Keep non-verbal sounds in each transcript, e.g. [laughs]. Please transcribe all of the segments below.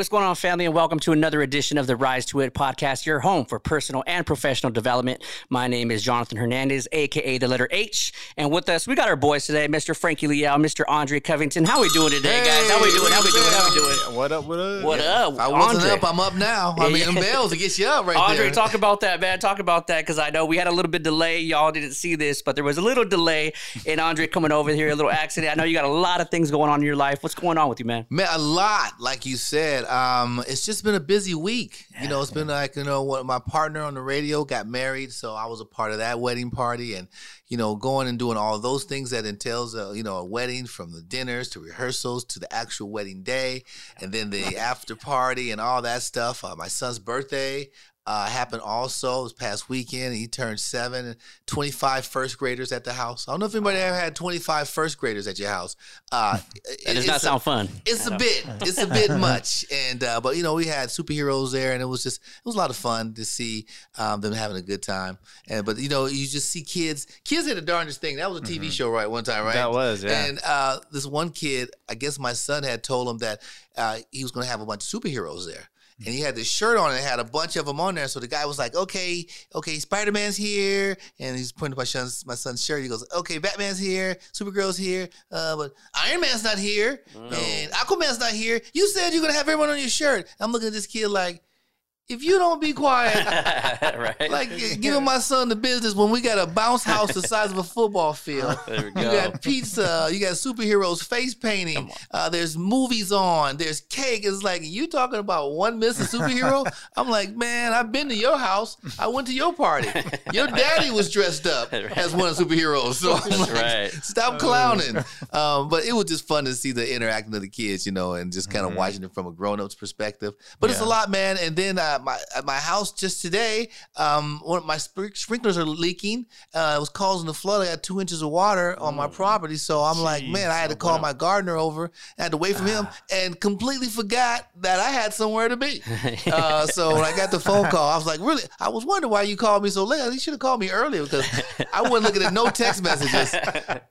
what's going on, family, and welcome to another edition of the Rise to It podcast, your home for personal and professional development. My name is Jonathan Hernandez, aka the letter H, and with us we got our boys today, Mr. Frankie Leal, Mr. Andre Covington. How we doing today, guys? How we doing? How we doing? How we doing? What up? What up? What up, I wasn't Andre? up. I'm up now. I mean, them bells to get you up right Andre, there. talk about that, man. Talk about that because I know we had a little bit delay. Y'all didn't see this, but there was a little delay in Andre coming over here, a little accident. I know you got a lot of things going on in your life. What's going on with you, man? Man, a lot, like you said. Um, it's just been a busy week. You know, it's been like you know, what my partner on the radio got married, so I was a part of that wedding party, and you know, going and doing all those things that entails, a, you know, a wedding from the dinners to rehearsals to the actual wedding day, and then the after party and all that stuff. Uh, my son's birthday. Uh, happened also this past weekend. He turned seven. and 25 first graders at the house. I don't know if anybody ever had 25 first graders at your house. Uh, [laughs] That does not a- sound fun. it's a bit it's a bit [laughs] much and uh but you know we had superheroes there and it was just it was a lot of fun to see um them having a good time and but you know you just see kids kids are the darndest thing that was a tv show right one time right That was, yeah. and uh this one kid i guess my son had told him that uh he was gonna have a bunch of superheroes there and he had this shirt on and had a bunch of them on there. So the guy was like, okay, okay, Spider Man's here. And he's pointing to my son's, my son's shirt. He goes, okay, Batman's here, Supergirl's here, uh, but Iron Man's not here. And Aquaman's not here. You said you're going to have everyone on your shirt. I'm looking at this kid like, if you don't be quiet, [laughs] right? like giving my son the business when we got a bounce house the size of a football field. There we You got pizza. You got superheroes face painting. Uh, there's movies on. There's cake. It's like you talking about one missing superhero. [laughs] I'm like, man, I've been to your house. I went to your party. Your daddy was dressed up [laughs] as one of the superheroes. So I'm like, right. stop clowning. Um, but it was just fun to see the interacting of the kids, you know, and just kind of watching it from a grown up's perspective. But it's a lot, man. And then uh, my at my house just today, um, one of my sprinklers are leaking. Uh, it was causing the flood. I got two inches of water on my property, so I'm like, man, I had to call my gardener over. I had to wait for him, and completely forgot that I had somewhere to be. [laughs] Uh, so when I got the phone [laughs] call, I was like, really? I was wondering why you called me so late. You should have called me earlier because I wasn't looking at no text messages.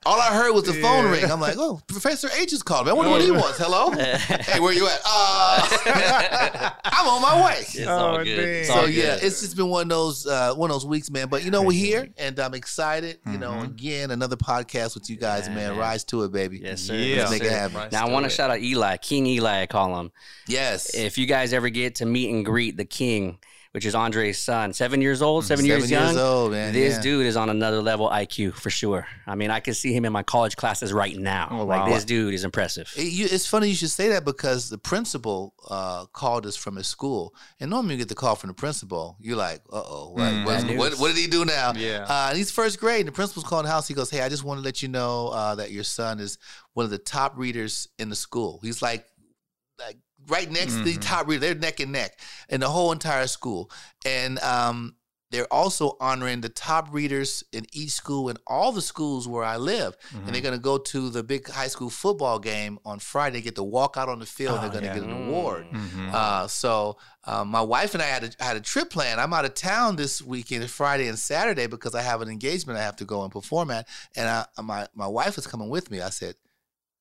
All I heard was the phone ring. I'm like, oh, Professor H is calling me. I wonder what he wants. Hello? [laughs] hey, where you at? Uh, I'm on my way. All Oh, good. It's all So yeah, it's just been one of those uh, one of those weeks, man. But you know, we're here and I'm excited. You know, Mm-hmm. again, another podcast with you guys, man. Rise to it, baby. Yes, sir. Yeah. Let's make it happen. Rise Now I want to shout out Eli, King Eli, I call him. Yes. If you guys ever get to meet and greet the King, which is Andre's son, seven years old, seven, years Seven years young. old, man. This yeah. dude is on another level IQ for sure. I mean, I can see him in my college classes right now. Oh, Like wow. this dude is impressive. It- you- it's funny you should say that because the principal uh, called us from his school, and normally you get the call from the principal. You're like, uh oh, what, Mm. what, what, what did he do now? Yeah. uh, and he's first grade. And the principal's calling the house. He goes, "Hey, I just want to let you know uh, that your son is one of the top readers in the school. He's like, like right next to the Mhm. top reader. They're neck and neck in the whole entire school, and um." They're also honoring the top readers in each school and all the schools where I live and Mm-hmm. they're going to go to the big high school football game on Friday. Get to walk out on the field. Oh, they're going to yeah. get an award. Mhm. Uh, so um, my wife and I had a, had a trip planned. I'm out of town this weekend, Friday and Saturday, because I have an engagement I have to go and perform at. And I, my my wife is coming with me. I said,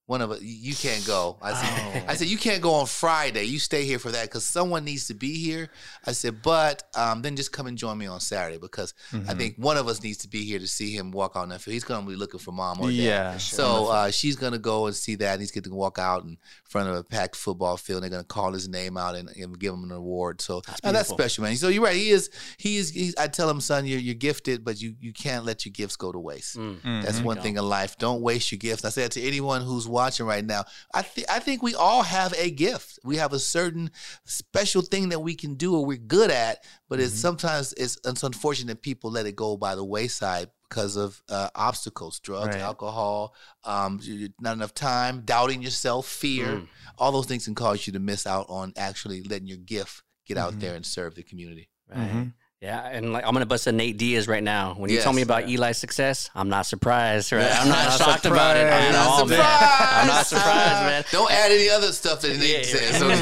one of us, you can't go. I said, Oh. I said you can't go on Friday. You stay here for that because someone needs to be here. I said, but um, then just come and join me on Saturday because I Mhm. think one of us needs to be here to see him walk out on that field. He's going to be looking for mom or dad. Yeah. So uh, she's gonna go and see that. And he's going to walk out in front of a packed football field. And They're gonna call his name out and, and give him an award. So that's, that's special, man. So you're right. He is. He is. He's, I tell him, son, you're you're gifted, but you you can't let your gifts go to waste. Mm. That's Mhm. one thing in life. Don't waste your gifts. I say that to anyone who's watching right now. I think I think we all have a gift. We have a certain special thing that we can do or we're good at, but it's sometimes it's, it's unfortunate people let it go by the wayside because of uh, obstacles, drugs, Right. alcohol, um, not enough time, doubting yourself, fear. Mm. All those things can cause you to miss out on actually letting your gift get out Mhm. there and serve the community. Right. Mhm. Yeah, and like I'm gonna bust a Nate Diaz right now. When you told me Yes. about Eli's success, I'm not surprised. Right? I'm not, [laughs] Not shocked about it surprised. at Not all, man. surprised. I'm not surprised, man. [laughs] Don't add any other stuff that Nate says. okay?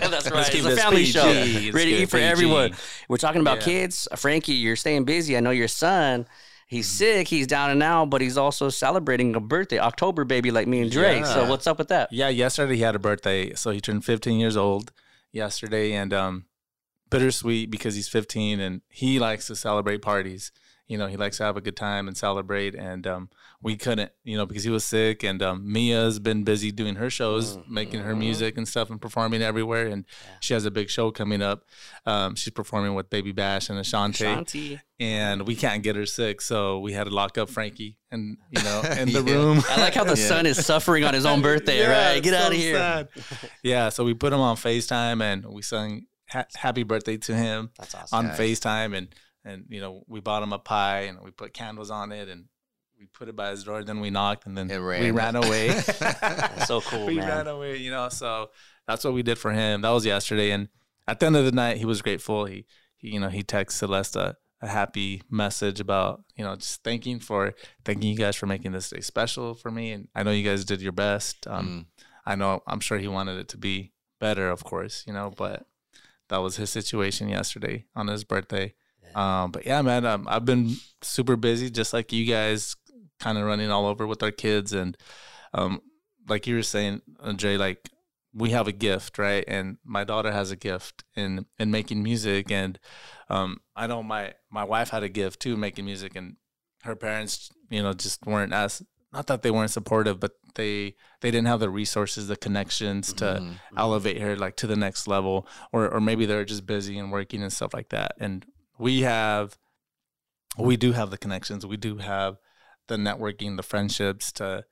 [laughs] That's right. Let's keep It's a family PG. show. Let's Ready to eat for PG. everyone. We're talking about Yeah. kids. Frankie, you're staying busy. I know your son. He's sick. He's down and out, but he's also celebrating a birthday, October baby, like me and Drake. So what's up with that? Yeah, yesterday he had a birthday, so he turned 15 years old yesterday, and um, bittersweet because he's 15 and he likes to celebrate parties. You know, he likes to have a good time and celebrate, and um, we couldn't, you know, because he was sick, and um, Mia's been busy doing her shows, making her music and stuff, and performing everywhere, and she has a big show coming up. Um, she's performing with Baby Bash and Ashanti, Shanti. and we can't get her sick, so we had to lock up Frankie, and you know, [laughs] in the Yeah. room. I like how the Yeah. son is suffering on his own [laughs] birthday, Yeah, right? Get it's out of here. sad. yeah, so we put him on FaceTime and we sung ha- happy birthday to him That's awesome. on Nice. FaceTime and and you know, we bought him a pie and we put candles on it and we put it by his door, then we knocked and then And we ran. ran away. [laughs] So cool, [laughs] we man. ran away, you know, so that's what we did for him. That was yesterday and at the end of the night he was grateful. He, he you know, he texted Celeste a, a happy message about, you know, just thanking for thanking you guys for making this day special for me. And I know you guys did your best. Um Mm. I know I'm sure he wanted it to be better, of course, you know, but that was his situation yesterday on his birthday. Um, but yeah, man, um, I've been super busy, just like you guys, kind of running all over with our kids, and um, like you were saying, Andre, like we have a gift, right? And my daughter has a gift in in making music, and um, I know my my wife had a gift too, making music, and her parents, you know, just weren't as not that they weren't supportive, but they they didn't have the resources, the connections to Mhm. elevate her like to the next level, or or maybe they're just busy and working and stuff like that. And we have, we do have the connections, we do have the networking, the friendships to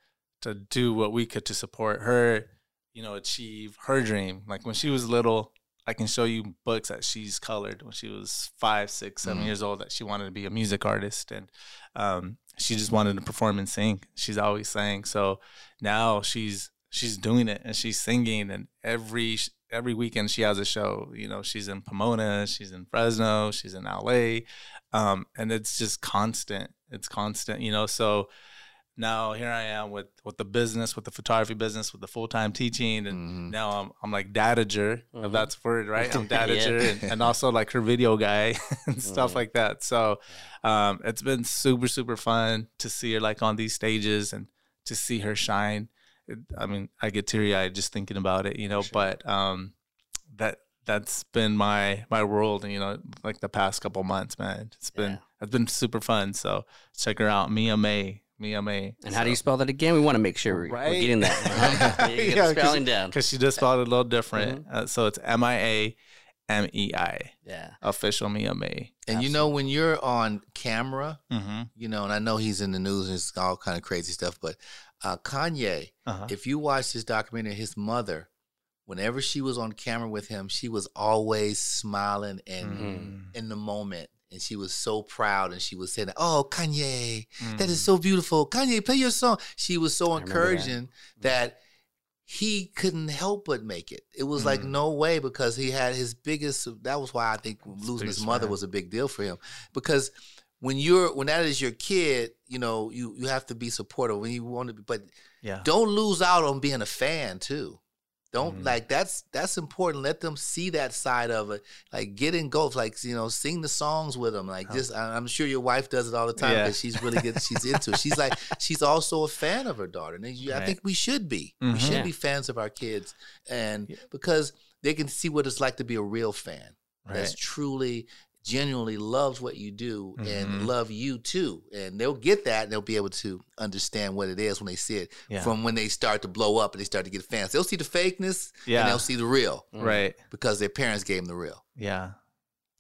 to do what we could to support her, you know, achieve her dream. Like when she was little, I can show you books that she's colored when she was five, six, seven Mhm. years old that she wanted to be a music artist and um, she just wanted to perform and sing. She's always sang. So now she's she's doing it and she's singing and every every weekend she has a show. You know, she's in Pomona, she's in Fresno, she's in LA, um, and it's just constant. It's constant. You know, so now here I am with with the business, with the photography business, with the full time teaching, and Mhm. now I'm I'm like dadager, Mhm. if that's a word, right? I'm [laughs] Yeah. and, and [laughs] also like her video guy [laughs] and stuff Mhm. like that. So um, it's been super super fun to see her like on these stages and to see her shine. It, I mean, I get teary eyed just thinking about it, you know. sure. But um, that that's been my my world, you know, like the past couple months, man. It's been Yeah. it's been super fun. So check her out, Mia Mei. Mia Mei. And how do you spell that again? We want to make sure we're, we're getting that. [laughs] You get Yeah, the 'cause- spelling down. [laughs] Because she just spelled it a little different. Mm-hmm. Uh, so it's M I A M E I. Yeah. Official Mia Mei. And you know when you're on camera, Mm-hmm. you know, and I know he's in the news and it's all kind of crazy stuff, but uh, Kanye, Uh-huh. if you watch this documentary, his mother, whenever she was on camera with him, she was always smiling and Mhm. in the moment. And she was so proud and she was saying, Oh, Kanye, that is Mm. so beautiful. Kanye, play your song. She was so remember that. encouraging that. he couldn't help but make it. It was like Mhm. no way because he had his biggest. That was why I think losing his mother was a big deal for him because when you're when that is your kid, you know you you have to be supportive when you want to be, but Yeah. don't lose out on being a fan too. Don't Mhm. like that's that's important. Let them see that side of it. Like get engulfed. Like you know, sing the songs with them. Like Oh. just I'm sure your wife does it all the time Yeah. because she's really good. She's into it. She's like [laughs] she's also a fan of her daughter, and you- I Right. think we should be. We Mhm. should Yeah. be fans of our kids, and Yeah. because they can see what it's like to be a real fan Right. that's truly genuinely loves what you do and Mhm. love you too and they'll get that and they'll be able to understand what it is when they see it Yeah. from when they start to blow up and they start to get fans they'll see the fakeness Yeah. and they'll see the real Right. because their parents gave them the real Yeah.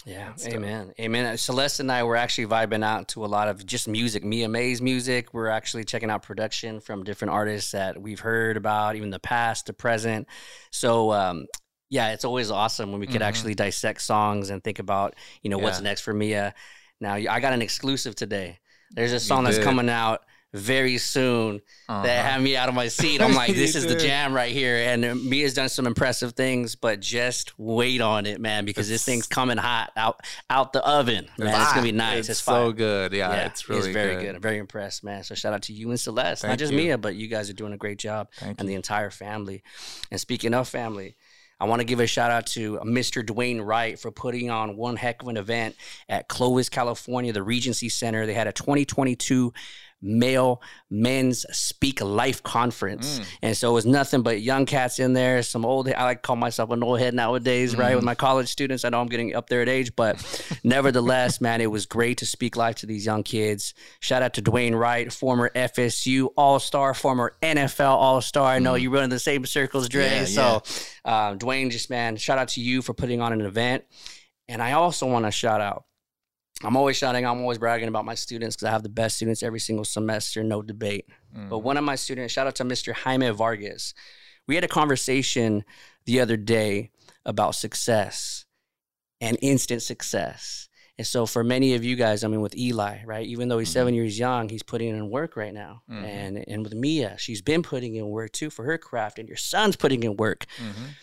Yeah, Good stuff. amen, amen. Uh, Celeste and I were actually vibing out to a lot of just music, Mia Mei's music. We're actually checking out production from different artists that we've heard about, even the past, the present. So, um, yeah, it's always awesome when we could Mhm. actually dissect songs and think about, you know, what's next for Mia. Now, I got an exclusive today. There's a song that's coming out very soon Uh-huh. that had me out of my seat. I'm like, [laughs] this is the jam right here. And uh, Mia's done some impressive things, but just wait on it, man, because this thing's coming hot out out the oven, man. It's gonna be nice. It's, It's, so fine. good. Yeah, it's really very good. good. I'm very impressed, man. So shout out to you and Celeste, not just you. Mia, but you guys are doing a great job, Thank and you. the entire family. And speaking of family. I want to give a shout out to uh, Mr. Dwayne Wright for putting on one heck of an event at Clovis, California, the Regency Center. They had a 2022 male men's speak life conference. Mm. and so it was nothing but young cats in there some old i like to call myself an old head nowadays right Mm. with my college students. I know i'm getting up there at age but [laughs] nevertheless man it was great to speak life to these young kids. Shout out to dwayne wright former fsu all-star former nfl all-star. I know you run in the same circles dre. Yeah, so um, dwayne just man shout out to you for putting on an event. And i also want to shout out I'm always shouting, I'm always bragging about my students because I have the best students every single semester, no debate. But one of my students, shout out to Mr. Jaime Vargas. We had a conversation the other day about success and instant success. And so for many of you guys, I mean with Eli, right? Even though he's seven years young, he's putting in work right now. Mhm. And and with Mia, she's been putting in work too for her craft, and your son's putting in work. Mhm.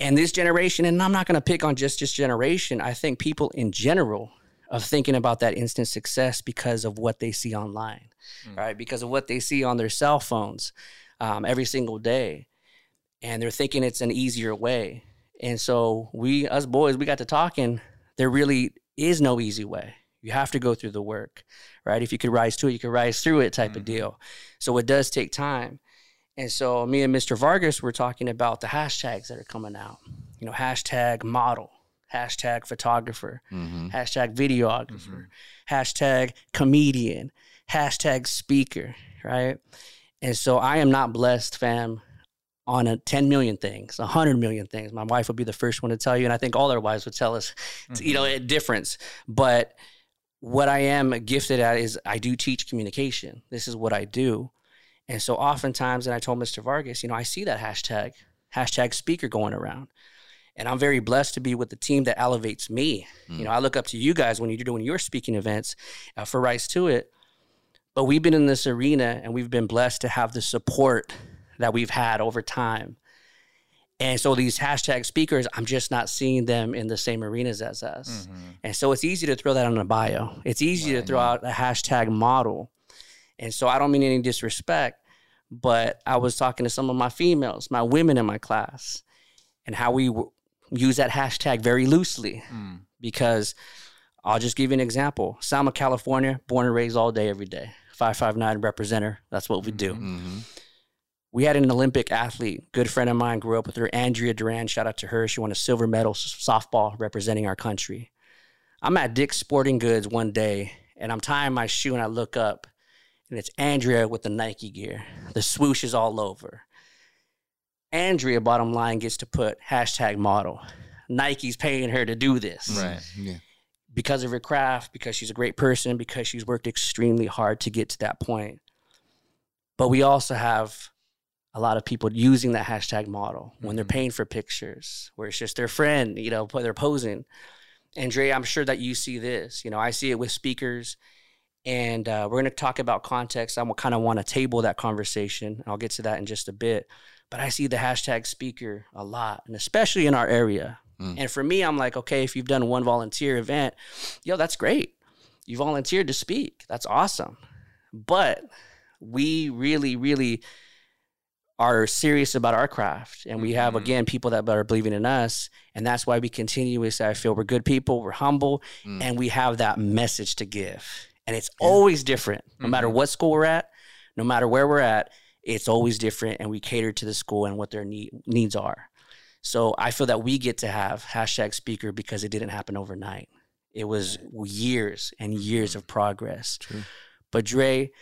And this generation, and I'm not going to pick on just this generation. I think people in general are thinking about that instant success because of what they see online, Mm. right? Because of what they see on their cell phones um, every single day, and they're thinking it's an easier way. And so we, us boys, we got to talking. There really is no easy way. You have to go through the work, right? If you could rise to it, you could rise through it, type of Mhm. deal. So it does take time. And so me and Mr. Vargas were talking about the hashtags that are coming out. You know, hashtag model, hashtag photographer, Mm-hmm. hashtag videographer, hashtag comedian, hashtag speaker, right? And so I am not blessed, fam, on a 10 million things, 100 million things. My wife would be the first one to tell you, and I think all our wives would tell us, [laughs] you know, a difference. But what I am gifted at is I do teach communication. This is what I do. And so oftentimes, and I told Mr. Vargas, you know, I see that hashtag, hashtag speaker going around. And I'm very blessed to be with the team that elevates me. You know, I look up to you guys when you're doing your speaking events uh, for Rise to It. But we've been in this arena and we've been blessed to have the support that we've had over time. And so these hashtag speakers, I'm just not seeing them in the same arenas as us. Mhm. And so it's easy to throw that on a bio. It's easy to throw out a hashtag model. And so I don't mean any disrespect, but I was talking to some of my females, my women in my class, and how we w- use that hashtag very loosely Mm. because I'll just give you an example. Selma, California, born and raised all day, every day. 559 representer. That's what we do. Mm-hmm. We had an Olympic athlete, good friend of mine, grew up with her, Andrea Duran. Shout out to her. She won a silver medal softball representing our country. I'm at Dick's Sporting Goods one day and I'm tying my shoe and I look up and it's Andrea with the Nike gear. The swoosh is all over. Andrea, bottom line, gets to put hashtag model. Nike's paying her to do this Right. Yeah. because of her craft, because she's a great person, because she's worked extremely hard to get to that point. But we also have a lot of people using that hashtag model when they're Mhm. paying for pictures, where it's just their friend, you know, they're posing. Andrea, I'm sure that you see this. You know, I see it with speakers, and uh, we're going to talk about context. I kind of want to table that conversation. I'll get to that in just a bit. But I see the hashtag speaker a lot, and especially in our area. Mm. And for me, I'm like, okay, if you've done one volunteer event, yo, that's great. You volunteered to speak. That's awesome. But we really, really are serious about our craft. And we have, Mhm. again, people that are believing in us. And that's why we continuously, say, I feel we're good people, we're humble, Mm. and we have that message to give. And it's always different. No matter Mhm. what school we're at, no matter where we're at, it's always different. And we cater to the school and what their need, needs are. So I feel that we get to have hashtag speaker because it didn't happen overnight. It was years and years of progress. True. But Dre,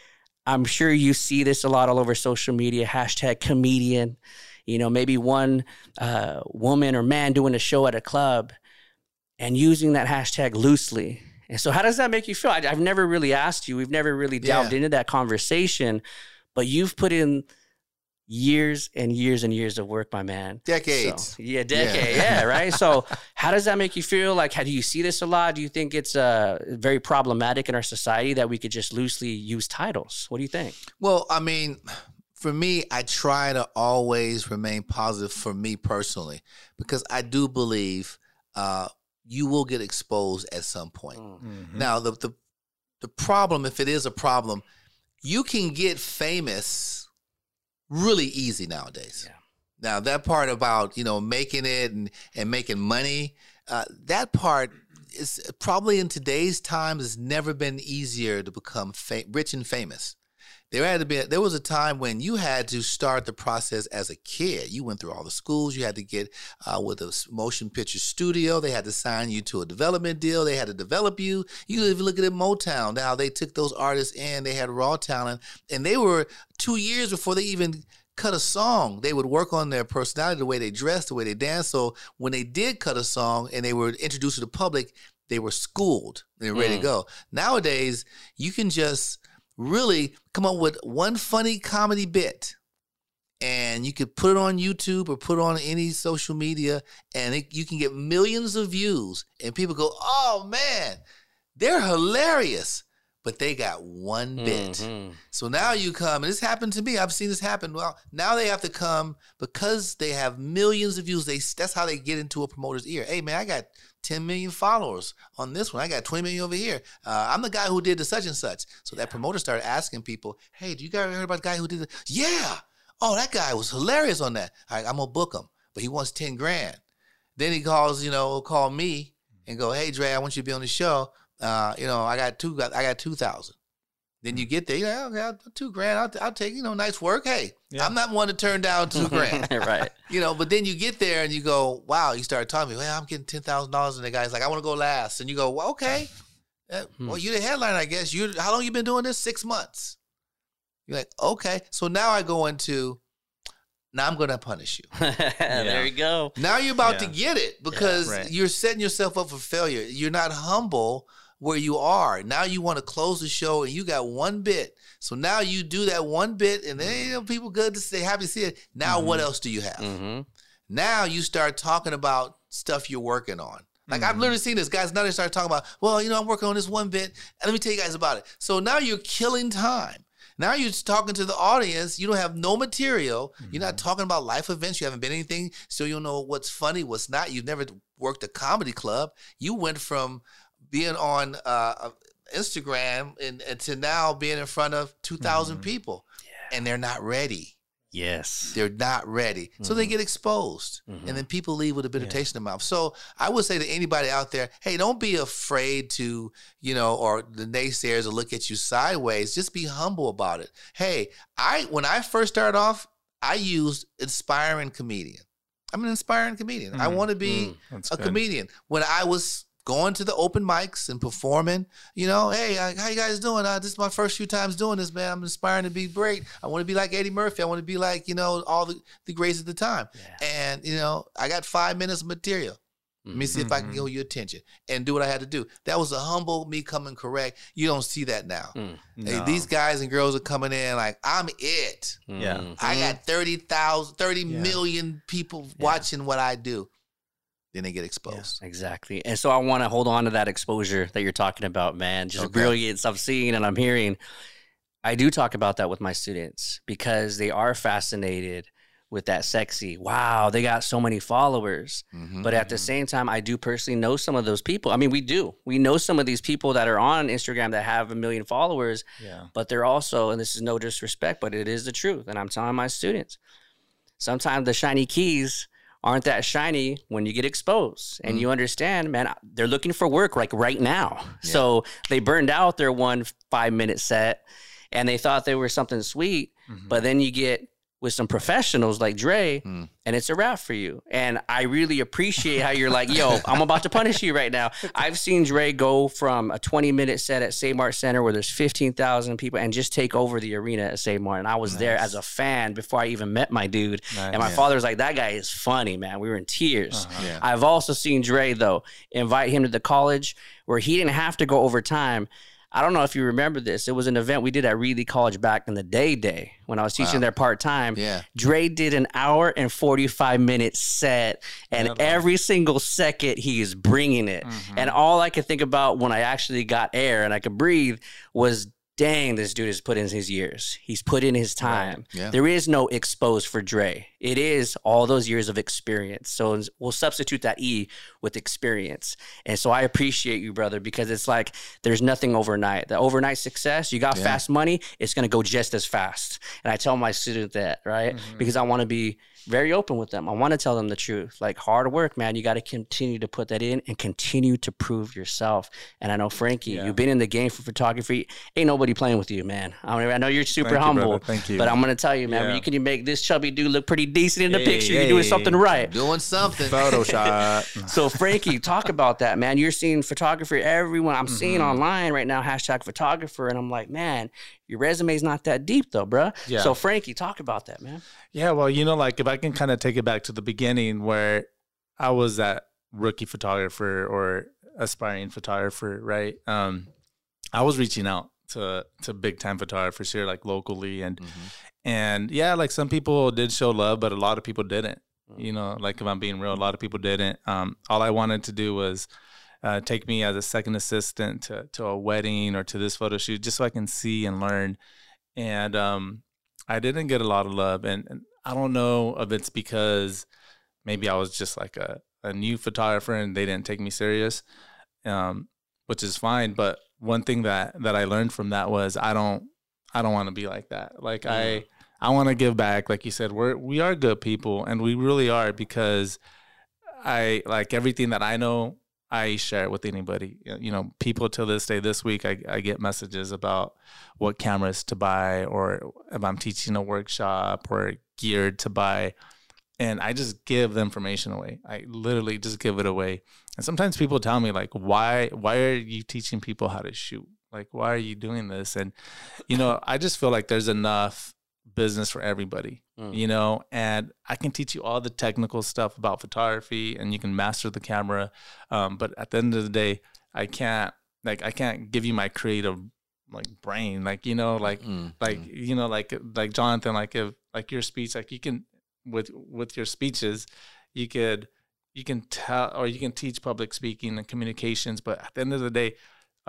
I'm sure you see this a lot all over social media. Hashtag comedian. You know, maybe one uh, woman or man doing a show at a club and using that hashtag loosely. And so, how does that make you feel? I, I've never really asked you. We've never really delved Yeah. into that conversation, but you've put in years and years and years of work, my man. Decades. So, yeah, decade. Yeah. right. So, [laughs] how does that make you feel? Like, how do you see this a lot? Do you think it's uh, very problematic in our society that we could just loosely use titles? What do you think? Well, I mean, for me, I try to always remain positive for me personally because I do believe uh, you will get exposed at some point. Mhm. Now, the, the the problem, if it is a problem, you can get famous really easy nowadays. Yeah. Now, that part about you know making it and and making money, uh, that part is probably in today's times has never been easier to become fa- rich and famous. There had to be there was a time when you had to start the process as a kid. You went through all the schools. You had to get uh, with a motion picture studio. They had to sign you to a development deal. They had to develop you. You even look at it, Motown. Now they took those artists in. They had raw talent, and they were two years before they even cut a song. They would work on their personality, the way they dressed, the way they danced. So when they did cut a song and they were introduced to the public, they were schooled. They were ready to Mm. go. Nowadays, you can just really come up with one funny comedy bit and you could put it on YouTube or put it on any social media and it, you can get millions of views and people go, "Oh man, they're hilarious." But they got one bit. Mhm. So now you come, and this happened to me. I've seen this happen. Well, now they have to come because they have millions of views. They that's how they get into a promoter's ear. Hey man, I got 10 million followers on this one. I got 20 million over here. Uh, I'm the guy who did the such and such. So that promoter started asking people, "Hey, do you guys heard about the guy who did it?" Yeah. Oh, that guy was hilarious on that. All right, I'm gonna book him, but he wants 10 grand. Then he calls, you know, call me and go, "Hey, Dre, I want you to be on the show. Uh, you know, I got two, I got two thousand. Then you get there, you know, okay, I'll- two grand. I'll, I'll take, you know, nice work. Hey, Yeah. I'm not one to turn down two [laughs] grand. right. [laughs] You know, but then you get there and you go, wow, you start talking me, well, I'm getting ten thousand dollars, and the guy's like, I want to go last, and you go, well, okay, Uh, Hmm. well, you're the headline, I guess. You, how long you been doing this? Six months. You're like, okay, so now I go into, now I'm going to punish you. [laughs] there you go. Now you're about to get it because right. you're setting yourself up for failure. You're not humble where you are. Now you want to close the show and you got one bit. So now you do that one bit and then you know, people good to say happy to see it. Now what else do you have? hmm Now you start talking about stuff you're working on. Like I've Mhm. literally seen this. Guys now they start talking about, well, you know, I'm working on this one bit. And let me tell you guys about it. So now you're killing time. Now you're talking to the audience. You don't have no material. You're not talking about life events. You haven't been anything. So you don't know what's funny, what's not. You've never worked a comedy club. You went from being on uh, Instagram and, and to now being in front of 2,000 Mhm. people. And they're not ready. Yes. They're not ready. So they Mhm. get exposed. Mhm. And then people leave with a bitter Yeah. taste in their mouth. So I would say to anybody out there, hey, don't be afraid to, you know, or the naysayers will look at you sideways. Just be humble about it. Hey, I when I first started off, I used inspiring comedian. I'm an inspiring comedian. I Mhm. want to be Mm. A good. comedian. When I was going to the open mics and performing, you know, hey, uh, how you guys doing? Uh, this is my first few times doing this, man. I'm inspiring to be great. I want to be like Eddie Murphy. I want to be like, you know, all the, the greats at the time. Yeah. And, you know, I got five minutes of material. Let me see if I can Mhm. get your attention and do what I had to do. That was a humble me coming correct. You don't see that now. Mm. Hey, these guys and girls are coming in like, I'm it. Yeah. Mhm. I got 30,000, 30 Yeah. million people watching what I do. Then they get exposed. Exactly. And so I want to hold on to that exposure that you're talking about, man. Just Okay. brilliance I'm seeing and I'm hearing. I do talk about that with my students because they are fascinated with that sexy. Wow, they got so many followers. Mhm. But at the same time, I do personally know some of those people. I mean, we do. We know some of these people that are on Instagram that have a million followers, Yeah. but they're also, and this is no disrespect, but it is the truth. And I'm telling my students, sometimes the shiny keys aren't that shiny when you get exposed and Mhm. you understand, man, they're looking for work like right now. So they burned out their one five minute set and they thought they were something sweet, Mhm. but then you get with some professionals like Dre, Mm. and it's a wrap for you. And I really appreciate how you're like, yo, I'm about to punish you right now. [laughs] I've seen Dre go from a 20 minute set at Save Mart Center where there's 15,000 people and just take over the arena at Save Mart. And I was there as a fan before I even met my dude. Nice. And my Yeah. father was like, that guy is funny, man. We were in tears. Uh-huh. Yeah. I've also seen Dre though invite him to the college where he didn't have to go overtime. I don't know if you remember this. It was an event we did at Reedley College back in the day, day when I was teaching Wow. there part time. Yeah. Dre did an hour and 45 minute set, and Yeah. every single second he is bringing it. Mm-hmm. And all I could think about when I actually got air and I could breathe was, dang, this dude has put in his years. He's put in his time. Yeah. There is no exposed for Dre. It is all those years of experience. So we'll substitute that E with experience. And so I appreciate you, brother, because it's like there's nothing overnight. The overnight success, you got Yeah. fast money, it's going to go just as fast. And I tell my student that, right? Mm-hmm. Because I want to be very open with them. I want to tell them the truth. Like hard work, man, you got to continue to put that in and continue to prove yourself. And I know Frankie, Yeah. you've been in the game for photography. Ain't nobody playing with you, man. I, mean, I know you're super Thank humble, brother. Thank you. but I'm gonna tell you, man, Yeah. you can make this chubby dude look pretty decent in the Hey, picture, you're doing something right. Doing something. Photoshop. [laughs] So Frankie, talk about that, man. You're seeing photographer everyone I'm seeing Mm-hmm. online right now, hashtag photographer, and I'm like, man, your resume's not that deep though, bruh. Yeah. So Frankie, talk about that, man. Yeah, well, you know, like if I can kind of take it back to the beginning where I was that rookie photographer or aspiring photographer, right? Um, I was reaching out to to big time photographers here, like locally, and and yeah, like some people did show love, but a lot of people didn't. You know, like if I'm being real, a lot of people didn't. Um, all I wanted to do was uh, take me as a second assistant to to a wedding or to this photo shoot, just so I can see and learn. And um, I didn't get a lot of love, and, and I don't know if it's because maybe I was just like a, a new photographer and they didn't take me serious, um, which is fine. But one thing that that I learned from that was I don't I don't want to be like that. Like I I want to give back. Like you said, we're we are good people, and we really are because I like everything that I know. I share it with anybody. You know, people till this day, this week, I, I get messages about what cameras to buy, or if I'm teaching a workshop or gear to buy, and I just give the information away. I literally just give it away. And sometimes people tell me like, "Why? Why are you teaching people how to shoot? Like, why are you doing this?" And you know, I just feel like there's enough business for everybody Mm. you know and i can teach you all the technical stuff about photography and you can master the camera um, but at the end of the day i can't like i can't give you my creative like brain like you know like Mm, like you know like like jonathan like if like your speech like you can with with your speeches you could you can tell or you can teach public speaking and communications but at the end of the day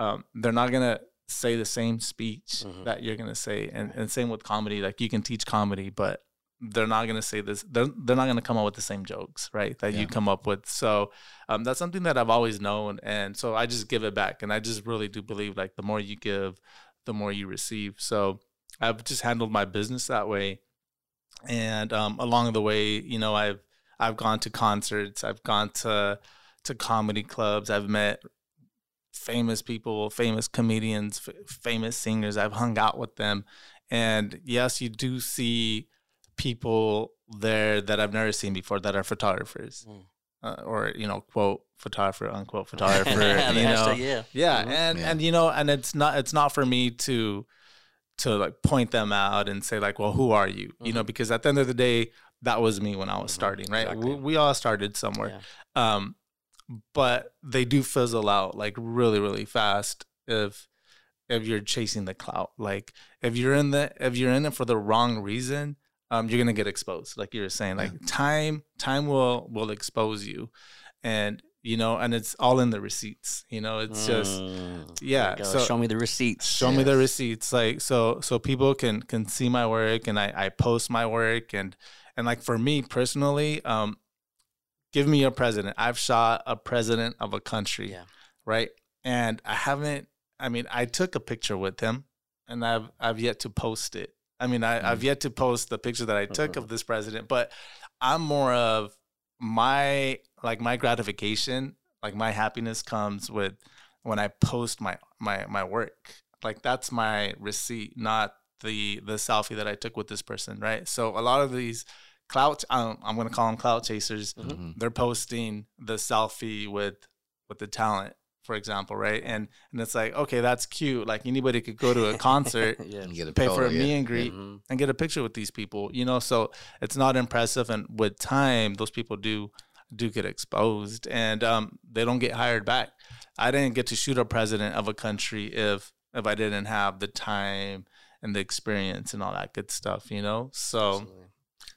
um, they're not gonna say the same speech Mhm. that you're gonna say and, and same with comedy like you can teach comedy but they're not gonna say this they're, they're not gonna come up with the same jokes right that Yeah. you come up with so um, that's something that i've always known and so i just give it back and i just really do believe like the more you give the more you receive so i've just handled my business that way and um, along the way you know i've i've gone to concerts i've gone to to comedy clubs i've met famous people famous comedians f- famous singers i've hung out with them and yes you do see people there that i've never seen before that are photographers Mm. uh, or you know quote photographer unquote [laughs] photographer The you know hashtag, yeah. yeah Mhm. and Yeah. and you know and it's not it's not for me to to like point them out and say like well who are you you know because at the end of the day that was me when i was Mhm. starting right Exactly. we, we all started somewhere um but they do fizzle out like really really fast if if you're chasing the clout like if you're in the if you're in it for the wrong reason um you're gonna get exposed like you were saying like time time will will expose you and you know and it's all in the receipts you know it's just Mm. yeah, There you go. so- show me the receipts. show me the receipts like so so people can can see my work and i i post my work and and like for me personally um give me a president. I've shot a president of a country Yeah. right? And i haven't i mean i took a picture with him and i've i've yet to post it. I mean I, i've mm-hmm. yet to post the picture that i took mm-hmm. of this president but i'm more of my like my gratification like my happiness comes with when i post my my my work. Like that's my receipt not the the selfie that i took with this person right? So a lot of these clout um, i'm going to call them clout chasers Mhm. they're posting the selfie with with the talent for example right and and it's like okay that's cute like anybody could go to a concert [laughs] yeah. You get a pay for a yeah. meet and greet Mhm. and get a picture with these people you know so it's not impressive and with time those people do do get exposed and um, they don't get hired back i didn't get to shoot a president of a country if if I didn't have the time and the experience and all that good stuff, you know? So,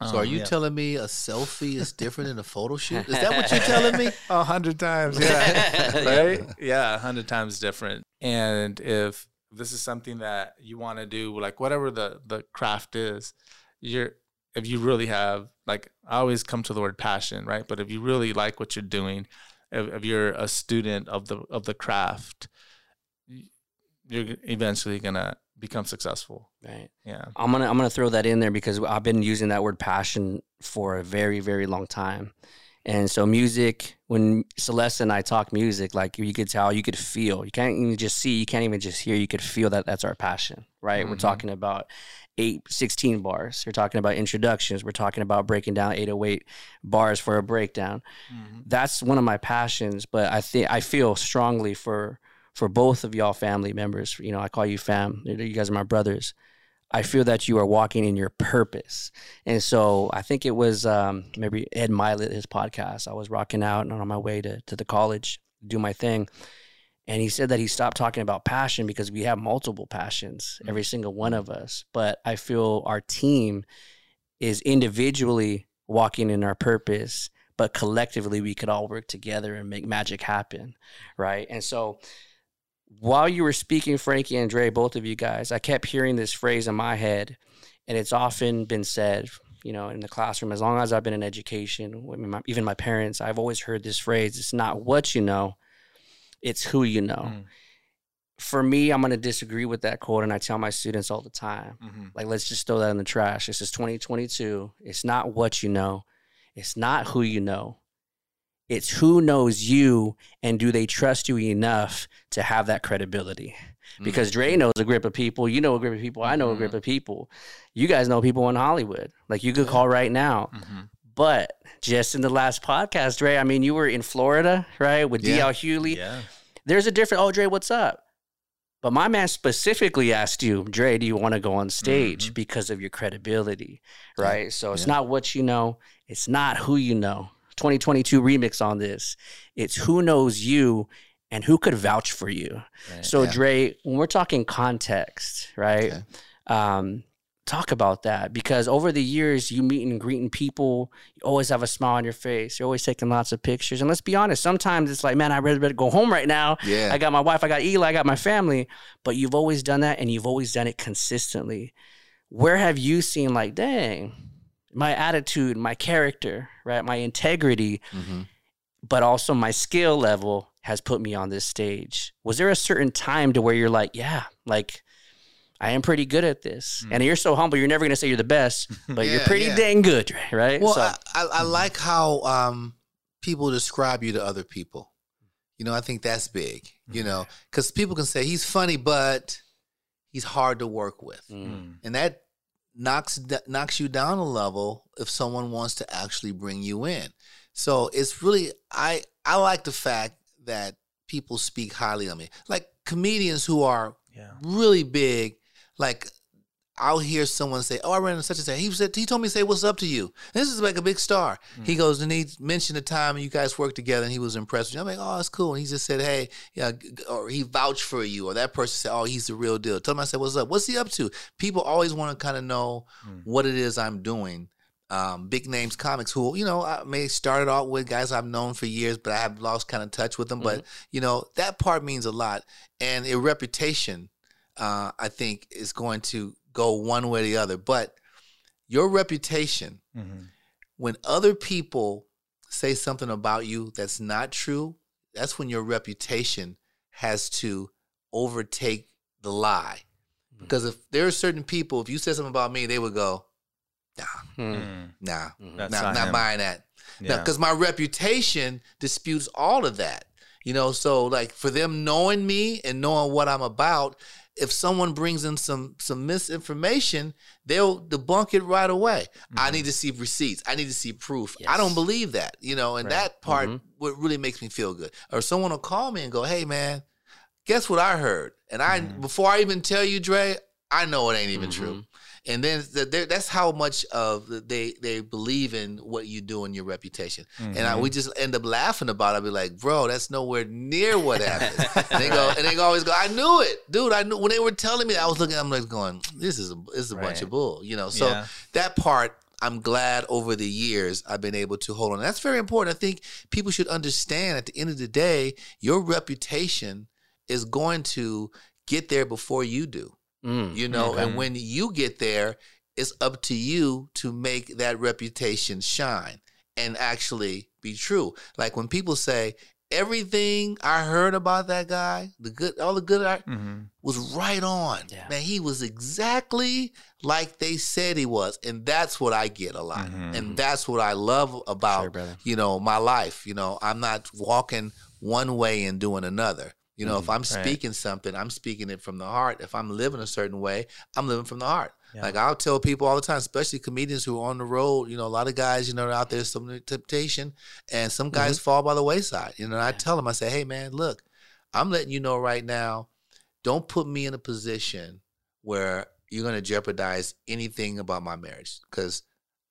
So are um, you yeah. telling me a selfie is different than a photo shoot? Is that what you're [laughs] telling me? a hundred times? Yeah. [laughs] right? Yeah, a hundred times different. And if this is something that you want to do, like whatever the, the craft is, you're, if you really have, like, I always come to the word passion, right? But if you really like what you're doing, if, if you're a student of the, of the craft, you're eventually going to become successful. Right. Yeah. I'm gonna I'm gonna throw that in there because I've been using that word passion for a very very long time, and so music. When Celeste and I talk music, like you could tell, you could feel. You can't even just see. You can't even just hear. You could feel that that's our passion, right? We're Mhm. talking about eight, 16 bars. We're talking about introductions. We're talking about breaking down 808 bars for a breakdown. That's one of my passions. But I think I feel strongly for for both of y'all family members. You know, I call you fam. You guys are my brothers. I feel that you are walking in your purpose. And so I think it was um, maybe Ed Mylett, his podcast. I was rocking out and on my way to, to the college, do my thing. And he said that he stopped talking about passion because we have multiple passions, every single one of us. But I feel our team is individually walking in our purpose, but collectively we could all work together and make magic happen. Right. And so while you were speaking, Frankie and Dre, both of you guys, I kept hearing this phrase in my head, and it's often been said, you know, in the classroom. As long as I've been in education, even my parents, I've always heard this phrase: "It's not what you know, it's who you know." Mm. For me, I'm going to disagree with that quote, and I tell my students all the time, Mm-hmm. like, let's just throw that in the trash. This is 2022. It's not what you know, it's not who you know. It's who knows you and do they trust you enough to have that credibility? Mm. Because Dre knows a grip of people, you know a grip of people, I know a grip mm-hmm. of people. You guys know people in Hollywood. Like you could call right now. Mm-hmm. But just in the last podcast, Dre, I mean, you were in Florida, right, with Yeah. DL Hughley. Yeah. There's a different, oh, Dre, what's up? But my man specifically asked you, Dre, do you want to go on stage mm-hmm. because of your credibility, right? So it's Yeah. not what you know, it's not who you know. 2022 remix on this. It's who knows you and who could vouch for you. Right. So, Yeah. Dre, when we're talking context, right? Okay. Um, talk about that because over the years, you meeting and greeting people, you always have a smile on your face. You're always taking lots of pictures. And let's be honest, sometimes it's like, man, I really better go home right now. Yeah. I got my wife, I got Eli, I got my family. But you've always done that and you've always done it consistently. Where have you seen, like, dang, my attitude, my character, right? My integrity, hmm but also my skill level has put me on this stage. Was there a certain time to where you're like, yeah, like I am pretty good at this, and you're so humble, you're never gonna say you're the best, [laughs] but you're pretty yeah. dang good, right? Well, so, I, I, I like how um, people describe you to other people. You know, I think that's big. You know, because people can say he's funny, but he's hard to work with, Mm. and that knocks knocks you down a level if someone wants to actually bring you in. So it's really I I like the fact that people speak highly of me, like comedians who are Yeah. really big, like I'll hear someone say, "Oh, I ran into such and such." He said, "He told me to say what's up to you." This is like a big star. He goes and he mentioned the time you guys worked together, and he was impressed with you. I'm like, "Oh, that's cool." And he just said, "Hey, yeah," or he vouched for you, or that person said, "Oh, he's the real deal." Tell him I said, "What's up? What's he up to?" People always want to kind of know Mm. what it is I'm doing. Um, big names comics who you know I may started out with guys I've known for years, but I have lost kind of touch with them. But you know that part means a lot, and a reputation, uh, I think, is going to go one way or the other. But your reputation, Mm-hmm. when other people say something about you that's not true, that's when your reputation has to overtake the lie. Because if there are certain people, if you said something about me, they would go, nah, Mm. nah, That's not, not not buying that. Yeah. Because my reputation disputes all of that. You know, so like for them knowing me and knowing what I'm about, if someone brings in some some misinformation, they'll debunk it right away. I Mm-hmm. need to see receipts. I need to see proof. I don't believe that. You know, and Right. that part Mhm. what really makes me feel good. Or someone will call me and go, "Hey, man, guess what I heard?" And I Mhm. before I even tell you, Dre, I know it ain't even true. And then th- that's how much of the- they they believe in what you do and your reputation. And I, we mm-hmm. just end up laughing about it. I'll be like, bro, that's nowhere near what happened. and they go, [laughs] and they always go, I knew it, dude. I knew when they were telling me. that, I was looking. I'm like going, this is a this is a bunch of bull, you know. So Yeah. that part. I'm glad over the years I've been able to hold on. That's very important. I think people should understand at the end of the day, your reputation is going to get there before you do Mm. you know Okay. and when you get there it's up to you to make that reputation shine and actually be true like when people say everything i heard about that guy the good all the good I, Mhm. was right on Yeah. man he was exactly like they said he was and that's what i get a lot Mhm. and that's what i love about Sure, you know my life you know i'm not walking one way and doing another you know if i'm Right. speaking something i'm speaking it from the heart if i'm living a certain way i'm living from the heart Yeah. like i'll tell people all the time especially comedians who are on the road you know a lot of guys you know out there some temptation and some guys fall by the wayside you know and i Mm-hmm. Tell them i say hey man look i'm letting you know right now don't put me in a position where you're going to jeopardize anything about my marriage because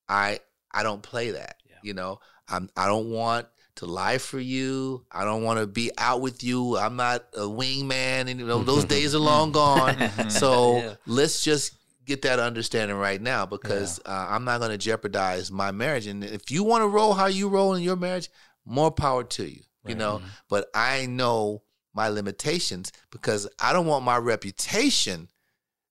i i don't play that Yeah. you know i'm i don't want to lie for you. I don't want to be out with you. I'm not a wingman. And you know those [laughs] days are long gone. [laughs] So Yeah. let's just get that understanding right now because uh, i'm not going to jeopardize my marriage. And if you want to roll how you roll in your marriage more power to you you Right. know? But i know my limitations because i don't want my reputation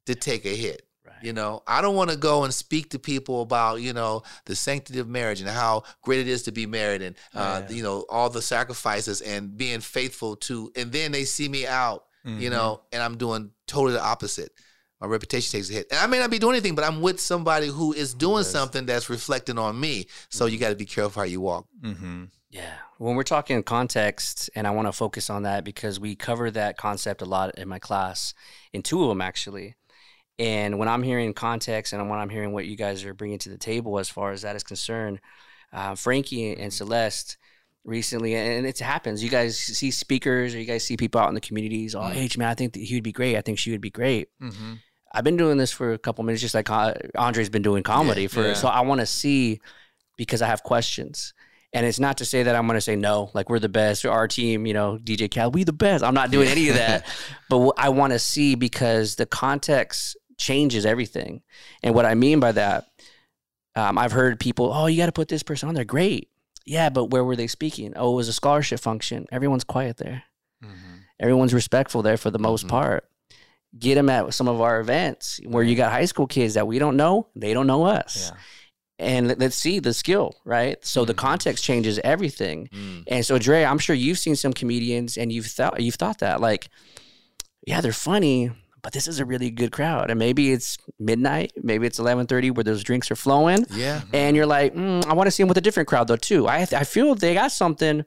to take a hit. You know, I don't want to go and speak to people about, you know, the sanctity of marriage and how great it is to be married and, uh, Yeah. you know, all the sacrifices and being faithful to, and then they see me out, you Mhm. know, and I'm doing totally the opposite. My reputation takes a hit. And I may not be doing anything, but I'm with somebody who is doing Yes. something that's reflecting on me. So you got to be careful how you walk. Mhm. Yeah. When we're talking context, and I want to focus on that because we cover that concept a lot in my class, in two of them actually. And when I'm hearing context and when I'm hearing what you guys are bringing to the table as far as that is concerned, uh, Frankie and Celeste recently, and it happens. You guys see speakers or you guys see people out in the communities. Oh, hey, man, I think that he would be great. I think she would be great. Mhm. I've been doing this for a couple minutes, just like uh, Andre's been doing comedy Yeah, for. yeah. So I want to see because I have questions, and it's not to say that I'm going to say no, like we're the best, or our team, you know, DJ Cal, we the best. I'm not doing any of that, [laughs] but I want to see because the context changes everything, and what I mean by that, um, I've heard people, oh, you got to put this person on there. Great, yeah, but where were they speaking? Oh, it was a scholarship function. Everyone's quiet there. Mhm. Everyone's respectful there for the most Mhm. part. Get them at some of our events where you got high school kids that we don't know, they don't know us. Yeah. And let- let's see the skill, right? So the Mhm. context changes everything. Mm. And so Dre, I'm sure you've seen some comedians and you've thought you've thought that like, yeah, they're funny, but this is a really good crowd. And maybe it's midnight, maybe it's 11:30 where those drinks are flowing Yeah. and you're like, mm, I want to see them with a different crowd though too. I I feel they got something,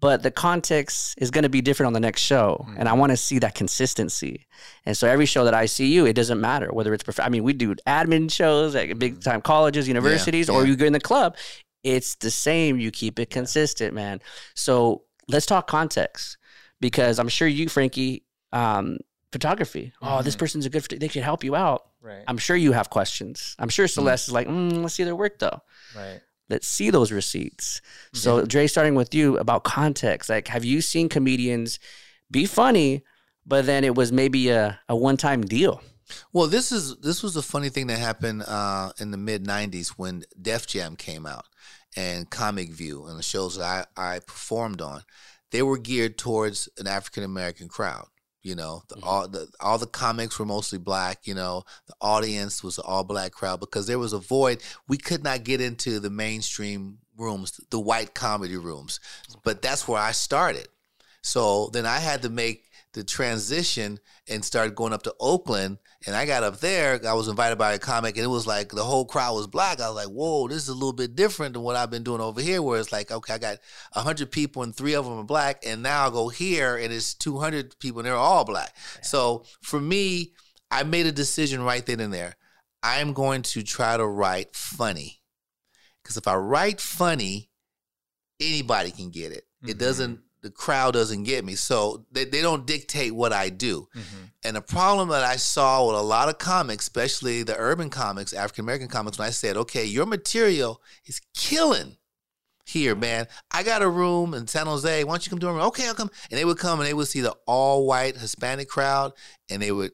but the context is going to be different on the next show, and I want to see that consistency. And so every show that I see you, it doesn't matter whether it's. Prof- I mean, we do admin shows at big time colleges, universities, or yeah. you go in the club. It's the same. You keep it consistent, man. So let's talk context because I'm sure you, Frankie, um, photography. Oh, this Mhm. person's a good. They could help you out. Right. I'm sure you have questions. I'm sure Celeste is like, mm, let's see their work though. right. Let's see those receipts. So, Dre, starting with you about context, like, have you seen comedians be funny, but then it was maybe a, a one time deal? Well, this is this was a funny thing that happened uh, in the mid '90s when Def Jam came out and Comic View and the shows that I, I performed on. They were geared towards an African American crowd. You know, the, mm-hmm. all the all the comics were mostly black. You know, the audience was an all black crowd because there was a void. We could not get into the mainstream rooms, the white comedy rooms. Mm-hmm. But that's where I started. So then I had to make the transition and started going up to Oakland. And I got up there. I was invited by a comic, and it was like the whole crowd was black. I was like, "Whoa, this is a little bit different than what I've been doing over here." Where it's like, okay, I got hundred people, and three of them are black, and now I go here, and it's two hundred people, and they're all black. So for me, I made a decision right then and there. I'm going to try to write funny, because if I write funny, anybody can get it. It Mhm. doesn't the crowd doesn't get me. So they, they don't dictate what I do. And the problem that I saw with a lot of comics, especially the urban comics, African American comics, when I said, okay, your material is killing here, man. I got a room in San Jose. Why don't you come to a room? Okay, I'll come. And they would come and they would see the all white Hispanic crowd and they would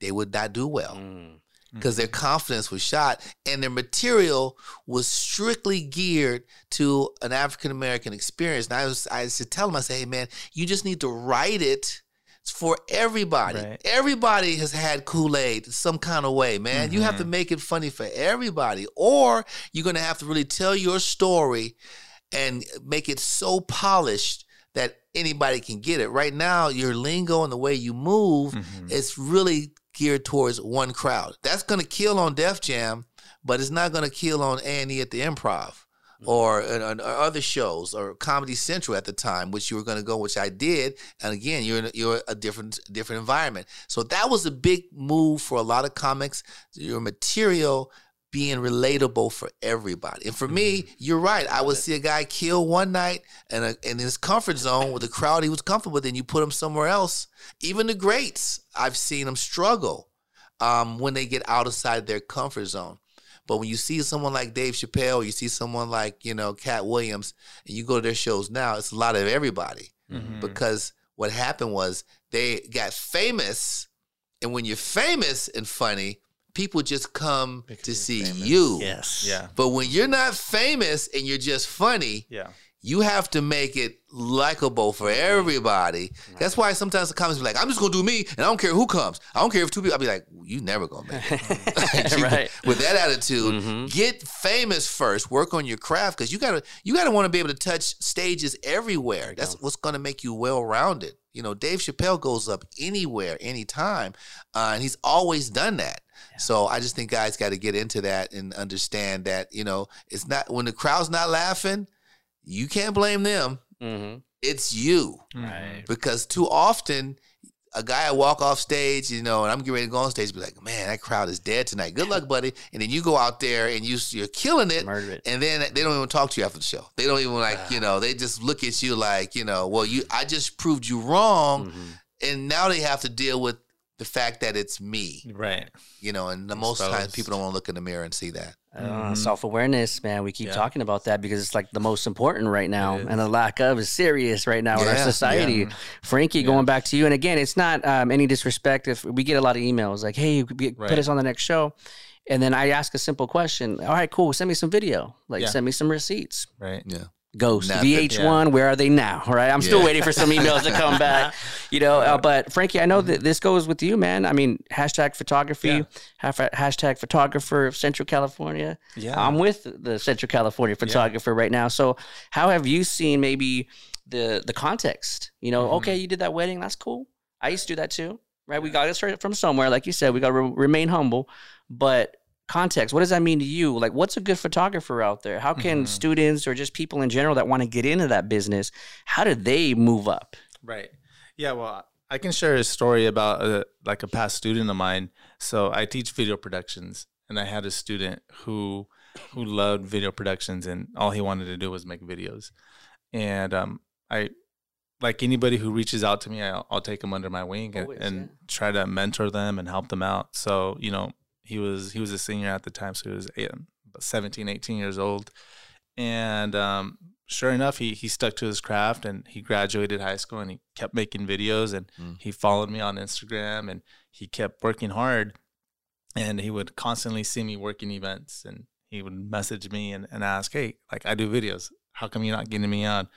they would not do well Mm. Because their confidence was shot and their material was strictly geared to an African American experience. And I was I used to tell them, I say, hey man, you just need to write it for everybody. Right. Everybody has had Kool-Aid some kind of way, man. You have to make it funny for everybody. Or you're gonna have to really tell your story and make it so polished that anybody can get it. Right now, your lingo and the way you move Mm-hmm. it's really geared towards one crowd. That's going to kill on Def Jam, but it's not going to kill on A&E at the Improv or, uh, or other shows or Comedy Central at the time, which you were going to go, which I did. And again, you're in a, you're a different different environment. So that was a big move for a lot of comics. Your material being relatable for everybody. And for me, you're right. I would see a guy kill one night and a, in his comfort zone with a crowd he was comfortable with, and you put him somewhere else. Even the greats, I've seen them struggle um, when they get outside their comfort zone. But when you see someone like Dave Chappelle, you see someone like you know Katt Williams, and you go to their shows now, it's a lot of everybody Mm-hmm. because what happened was they got famous, and when you're famous and funny, people just come to see you. Yes. Yeah. But when you're not famous and you're just funny, Yeah. You have to make it likable for everybody. That's why sometimes the comments be like, I'm just gonna do me and I don't care who comes. I don't care if two people I'll be like, you never gonna make it. [laughs] [laughs] You- Right. With that attitude, Mhm. get famous first, work on your craft because you gotta you gotta want to be able to touch stages everywhere. That's what's gonna make you well rounded. You know, Dave Chappelle goes up anywhere, anytime, uh, and he's always done that. So I just think guys got to get into that and understand that you know it's not when the crowd's not laughing, you can't blame them. Mm-hmm. It's you Right. because too often a guy will walk off stage, you know, and I'm getting ready to go on stage, be like, man, that crowd is dead tonight. Good luck, buddy. And then you go out there and you you're killing it, Murder it. and then they don't even talk to you after the show. They don't even like, you know, they just look at you like, you know, well, you I just proved you wrong, Mhm. and now they have to deal with the fact that it's me, Right. you know, and the most times people don't want to look in the mirror and see that. Uh, Self awareness, man. We keep Yeah. talking about that because it's like the most important right now, and the lack of is serious right now in our society. yeah. Frankie, going back to you, and again, it's not um, any disrespect if we get a lot of emails like, "Hey, we- put Right. us on the next show," and then I ask a simple question. All right, cool. Send me some video. Like, Yeah. send me some receipts. Right. Yeah. Ghost Nothing. VH1, where are they now? All right, I'm still Yeah. waiting for some emails to come back. [laughs] You know, uh, but Frankie, I know that this goes with you, man. I mean, hashtag photography, Yeah. hashtag photographer of Central California. Yeah. I'm with the Central California photographer right now. So, how have you seen maybe the the context? You know, Mm-hmm. okay, you did that wedding, that's cool. I used to do that too, right? We got to start from somewhere, like you said. We got to re- remain humble, but context. What does that mean to you? Like, what's a good photographer out there? How can Mhm. students or just people in general that want to get into that business, how do they move up? Right. Yeah. Well, I can share a story about a, like a past student of mine. So I teach video productions, and I had a student who who loved video productions, and all he wanted to do was make videos. And um, I, like anybody who reaches out to me, I'll, I'll take them under my wing and, Always, and yeah. try to mentor them and help them out. So you know, he was he was a senior at the time, so he was eight, 17, 18 years old, and um, sure enough, he he stuck to his craft and he graduated high school and he kept making videos and Mm. he followed me on Instagram and he kept working hard and he would constantly see me working events and he would message me and, and ask, Hey, like I do videos. How come you're not getting me on?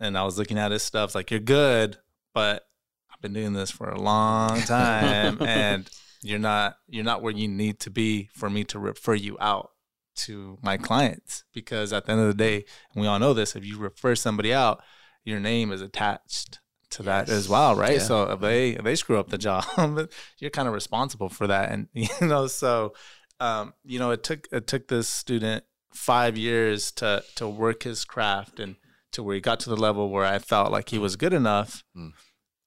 And I was looking at his stuff like you're good, but I've been doing this for a long [laughs] time and you're not you're not where you need to be for me to refer you out to my clients because at the end of the day and we all know this if you refer somebody out your name is attached to that as well right Yeah. so if they if they screw up the job [laughs] you're kind of responsible for that and [laughs] you know so um you know it took it took this student five years to to work his craft and to where he got to the level where I felt like he was good enough Mm.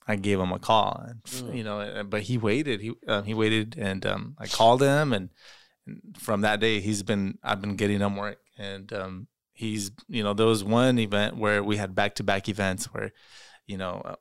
I gave him a call, and Mm. you know, but he waited. He um, he waited, and um, I called him, and, and from that day, he's been I've been getting him work, and um, he's you know there was one event where we had back to back events where you know uh,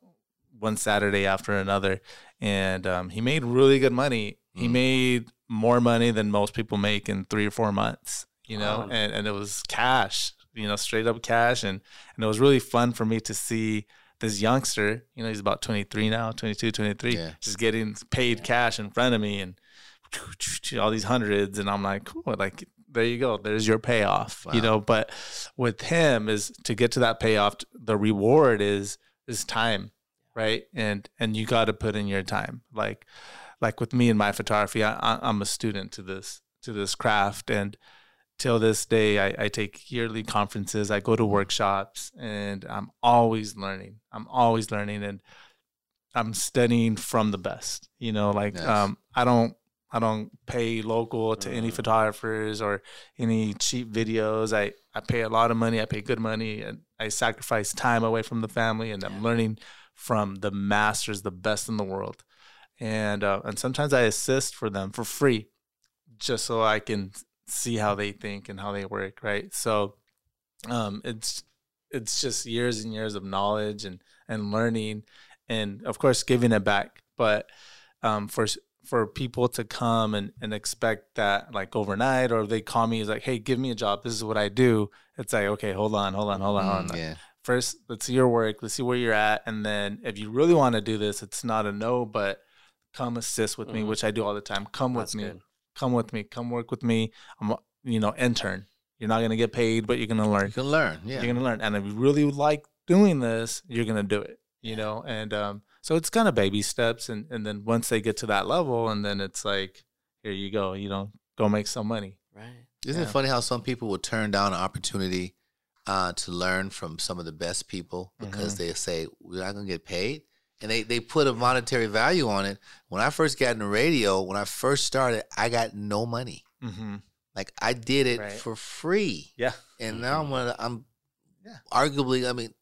one Saturday after another, and um, he made really good money. He Mm. made more money than most people make in three or four months. You know, Wow. and and it was cash. You know, straight up cash, and and it was really fun for me to see this youngster. You know, he's about 23 now, 22, 23, Yeah. just getting paid cash in front of me and [tsk] all these hundreds. And i'm like cool like there you go. There's your payoff you know. But with him is to get to that payoff the reward is is time right? And and you got to put in your time. Like like with me and my photography I, I, i'm a student to this to this craft. And till this day I, I take yearly conferences i go to workshops and i'm always learning i'm always learning and i'm studying from the best you know like Nice. um i don't i don't pay local to any Mhm. photographers or any cheap videos i i pay a lot of money i pay good money and i sacrifice time away from the family and i'm learning from the masters the best in the world and uh, and sometimes i assist for them for free just so i can see how they think and how they work right? So um it's it's just years and years of knowledge and and learning and of course giving it back. But um for for people to come and, and expect that like overnight or they call me is like hey give me a job. This is what i do. It's like okay hold on hold on hold on, hold on. Mm, yeah. first let's see your work. Let's see where you're at. And then if you really want to do this it's not a no but come assist with me Mhm. which i do all the time. Come That's with me. good. Come with me come work with me i'm a- you know intern you're not going to get paid but you're going to learn You can learn. Yeah. you're going to learn and if you really like doing this you're going to do it you know and um so it's kind of baby steps and and then once they get to that level and then it's like here you go you know go make some money Right. Isn't Yeah. it funny how some people will turn down an opportunity uh, to learn from some of the best people because Mm-hmm. they say we're not gonna get paid, and they they put a monetary value on it. When I first got in the radio, when I first started, I got no money. mm-hmm. Like I did it Right. for free, yeah and now I'm one of the, I'm Yeah. arguably, I mean,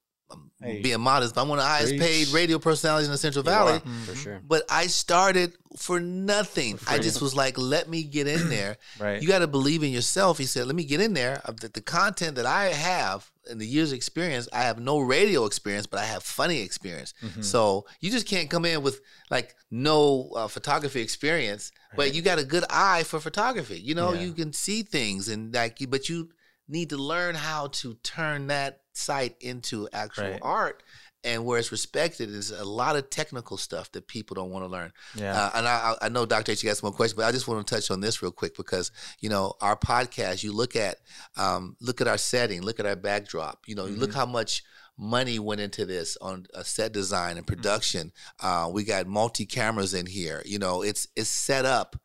Hey. being modest, but I'm one of the highest paid radio personalities in the Central You Valley. are, for sure. But I started for nothing. For I just was like, let me get in [clears throat] there. right You got to believe in yourself. He said, let me get in there. The, the content that I have and the years of experience, I have no radio experience, but I have funny experience. Mhm. So you just can't come in with like no uh, photography experience, but you got a good eye for photography. You know, Yeah. you can see things and like, you- but you need to learn how to turn that sight into actual Right. art. And where it's respected is a lot of technical stuff that people don't want to learn. yeah Uh, and I, I know Dr. H, you got some more questions, but I just want to touch on this real quick because you know our podcast. You look at um, look at our setting, look at our backdrop. You know, you look how much money went into this on uh, set design and production. Uh, we got multi cameras in here. You know, it's it's set up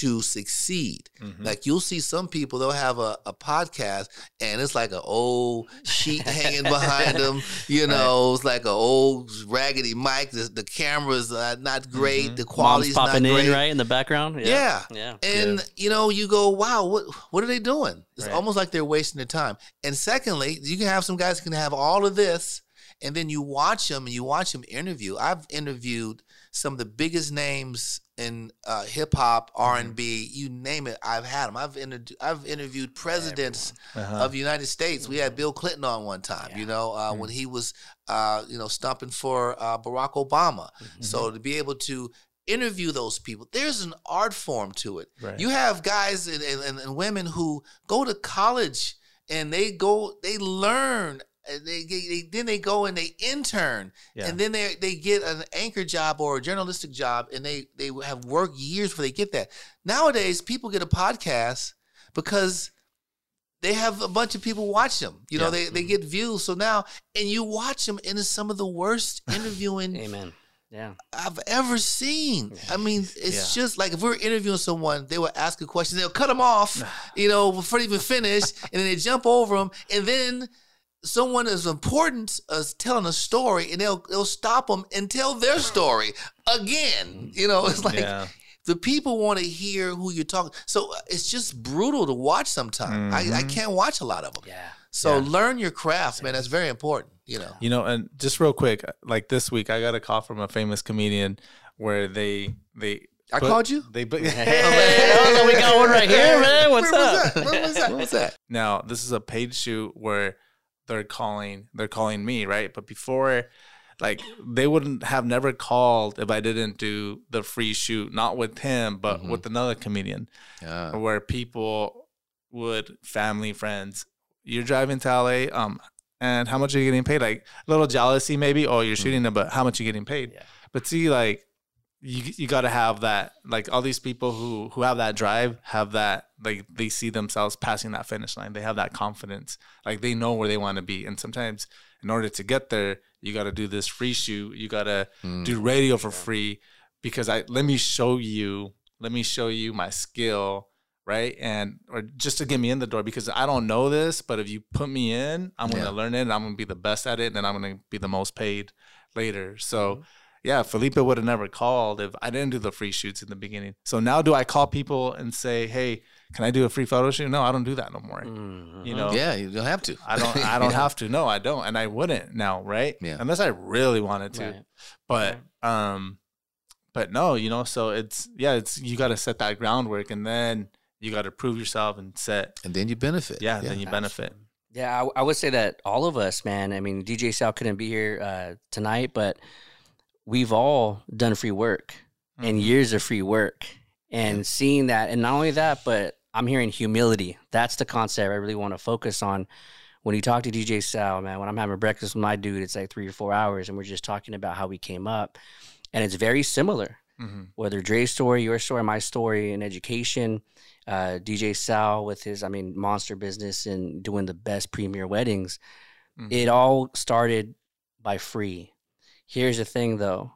to succeed. Mhm. Like you'll see some people, they'll have a, a podcast and it's like an old sheet hanging behind them. [laughs] You know, it's like an old raggedy mic. The, the camera's uh, not great. Mhm. The Mom's quality's popping not great. in right in the background. Yeah. Yeah. And you know, you go, wow, what what are they doing? It's Right. almost like they're wasting their time. And secondly, you can have some guys who can have all of this, and then you watch them and you watch them interview. I've interviewed some of the biggest names in uh, hip hop, R and B, you name it. I've had them. I've inter- I've interviewed presidents Uh-huh. of the United States. We had Bill Clinton on one time, you know, uh, when he was, uh, you know, stumping for uh, Barack Obama. So to be able to interview those people, there's an art form to it. Right. You have guys and, and, and women who go to college and they go, they learn. And they, they, they then they go and they intern Yeah. and then they they get an anchor job or a journalistic job and they they have worked years before they get that. Nowadays, people get a podcast because they have a bunch of people watch them. You know, Yeah. they they mm-hmm. get views. So now, and you watch them, and it's some of the worst [laughs] interviewing Amen. Yeah. I've ever seen. I mean, it's just like if we are interviewing someone, they will ask a question, they'll cut them off, [laughs] you know, before they even finish, and then they jump over them, and then someone as important as telling a story, and they'll they'll stop them and tell their story again. You know, [laughs] it's like yeah. the people want to hear who you're talking. So uh, it's just brutal to watch sometimes. I, I Mhm. can't watch a lot of them. Yeah. So Yeah. learn your craft, man. That's very important. You know. You know, and just real quick, like this week, I got a call from a famous comedian where they they I put- called you. They put. [laughs] [laughs] Hey, so we got one right here, man. What's Where was up? that? Where was that? What was that? Now, this is a paid shoot where they're calling they're calling me, right? But before like they wouldn't have never called if I didn't do the free shoot, not with him, but Mhm. with another comedian, Yeah. where people would family, friends, you're driving to LA, um, and how much are you getting paid? Like a little jealousy maybe, oh you're shooting them, but how much are you getting paid? Yeah. But see, like you you gotta have that like all these people who who have that drive have that like they see themselves passing that finish line. They have that confidence. Like they know where they want to be. And sometimes in order to get there you got to do this free shoot. You got to Mm. do radio for free. Because i let me show you let me show you my skill right? And or just to get me in the door because i don't know this but if you put me in i'm going to learn it and i'm going to be the best at it and then i'm going to be the most paid later. So Mm-hmm. Yeah, Felipe would have never called if I didn't do the free shoots in the beginning. So now do I call people and say, "Hey, can I do a free photo shoot?" No, I don't do that no more. Mhm. You know, Yeah, you don't have to. I don't I [laughs] don't Yeah. have to. No, I don't and I wouldn't now, right? Yeah. Unless I really wanted to. Right. But um but no, you know, so it's yeah, it's you got to set that groundwork and then you got to prove yourself and set And then you benefit. yeah, then you benefit. Yeah, I, I would say that all of us, man. I mean, DJ Sal couldn't be here uh, tonight, but we've all done free work and Mhm. years of free work, and seeing that, and not only that, but I'm hearing humility. That's the concept I really want to focus on. When you talk to DJ Sal, man, when I'm having breakfast with my dude, it's like three or four hours, and we're just talking about how we came up, and it's very similar Mhm. whether Dre's story, your story, my story in education, uh, DJ Sal with his, I mean, monster business and doing the best premier weddings. Mhm. It all started by free. Here's the thing though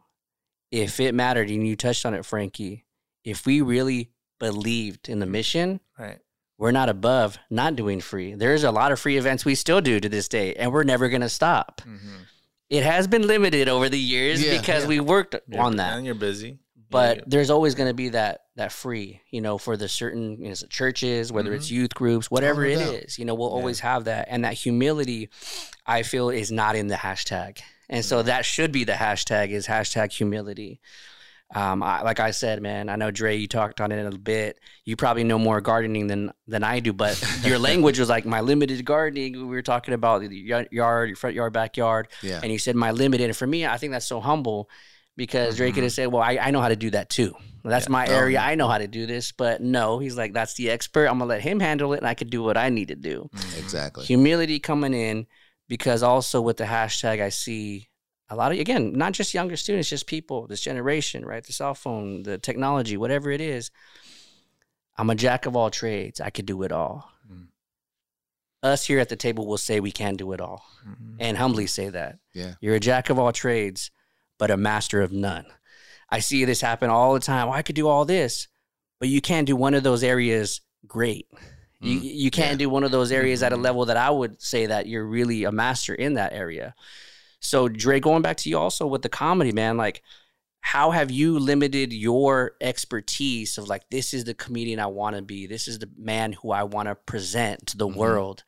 if it mattered, and you touched on it, Frankie, if we really believed in the mission, Right. we're not above not doing free. There's a lot of free events we still do to this day, and we're never going to stop. Mhm. It has been limited over the years Yeah, because yeah. we worked You're- on that And you're busy. but Yeah. there's always going to be that that free you know for the certain you know, churches whether it's youth groups whatever no it is you know we'll always have that and that humility i feel is not in the hashtag and so that should be the hashtag is hashtag humility um, I, like I said, man, I know Dre, you talked on it a little bit. You probably know more gardening than than I do, but [laughs] your language was like my limited gardening. We were talking about the yard, your front yard, backyard, Yeah. and you said my limited. And for me, I think that's so humble because Drake could have said, "Well, I, I know how to do that too. That's my Oh, area. yeah. I know how to do this." But no, he's like, "That's the expert. I'm gonna let him handle it, and I could do what I need to do." Exactly. Humility coming in because also with the hashtag, I see a lot of again, not just younger students, just people, this generation, right? The cell phone, the technology, whatever it is. I'm a jack of all trades. I could do it all. Mm. Us here at the table will say we can do it all Mhm. and humbly say that. Yeah. You're a jack of all trades, but a master of none. I see this happen all the time. Well, I could do all this, but you can't do one of those areas great. You, Mm, you can't yeah. do one of those areas at a Mhm. level that I would say that you're really a master in that area. So, Dre, going back to you also with the comedy, man, like, how have you limited your expertise of like, this is the comedian I want to be, this is the man who I want to present to the Mhm. world?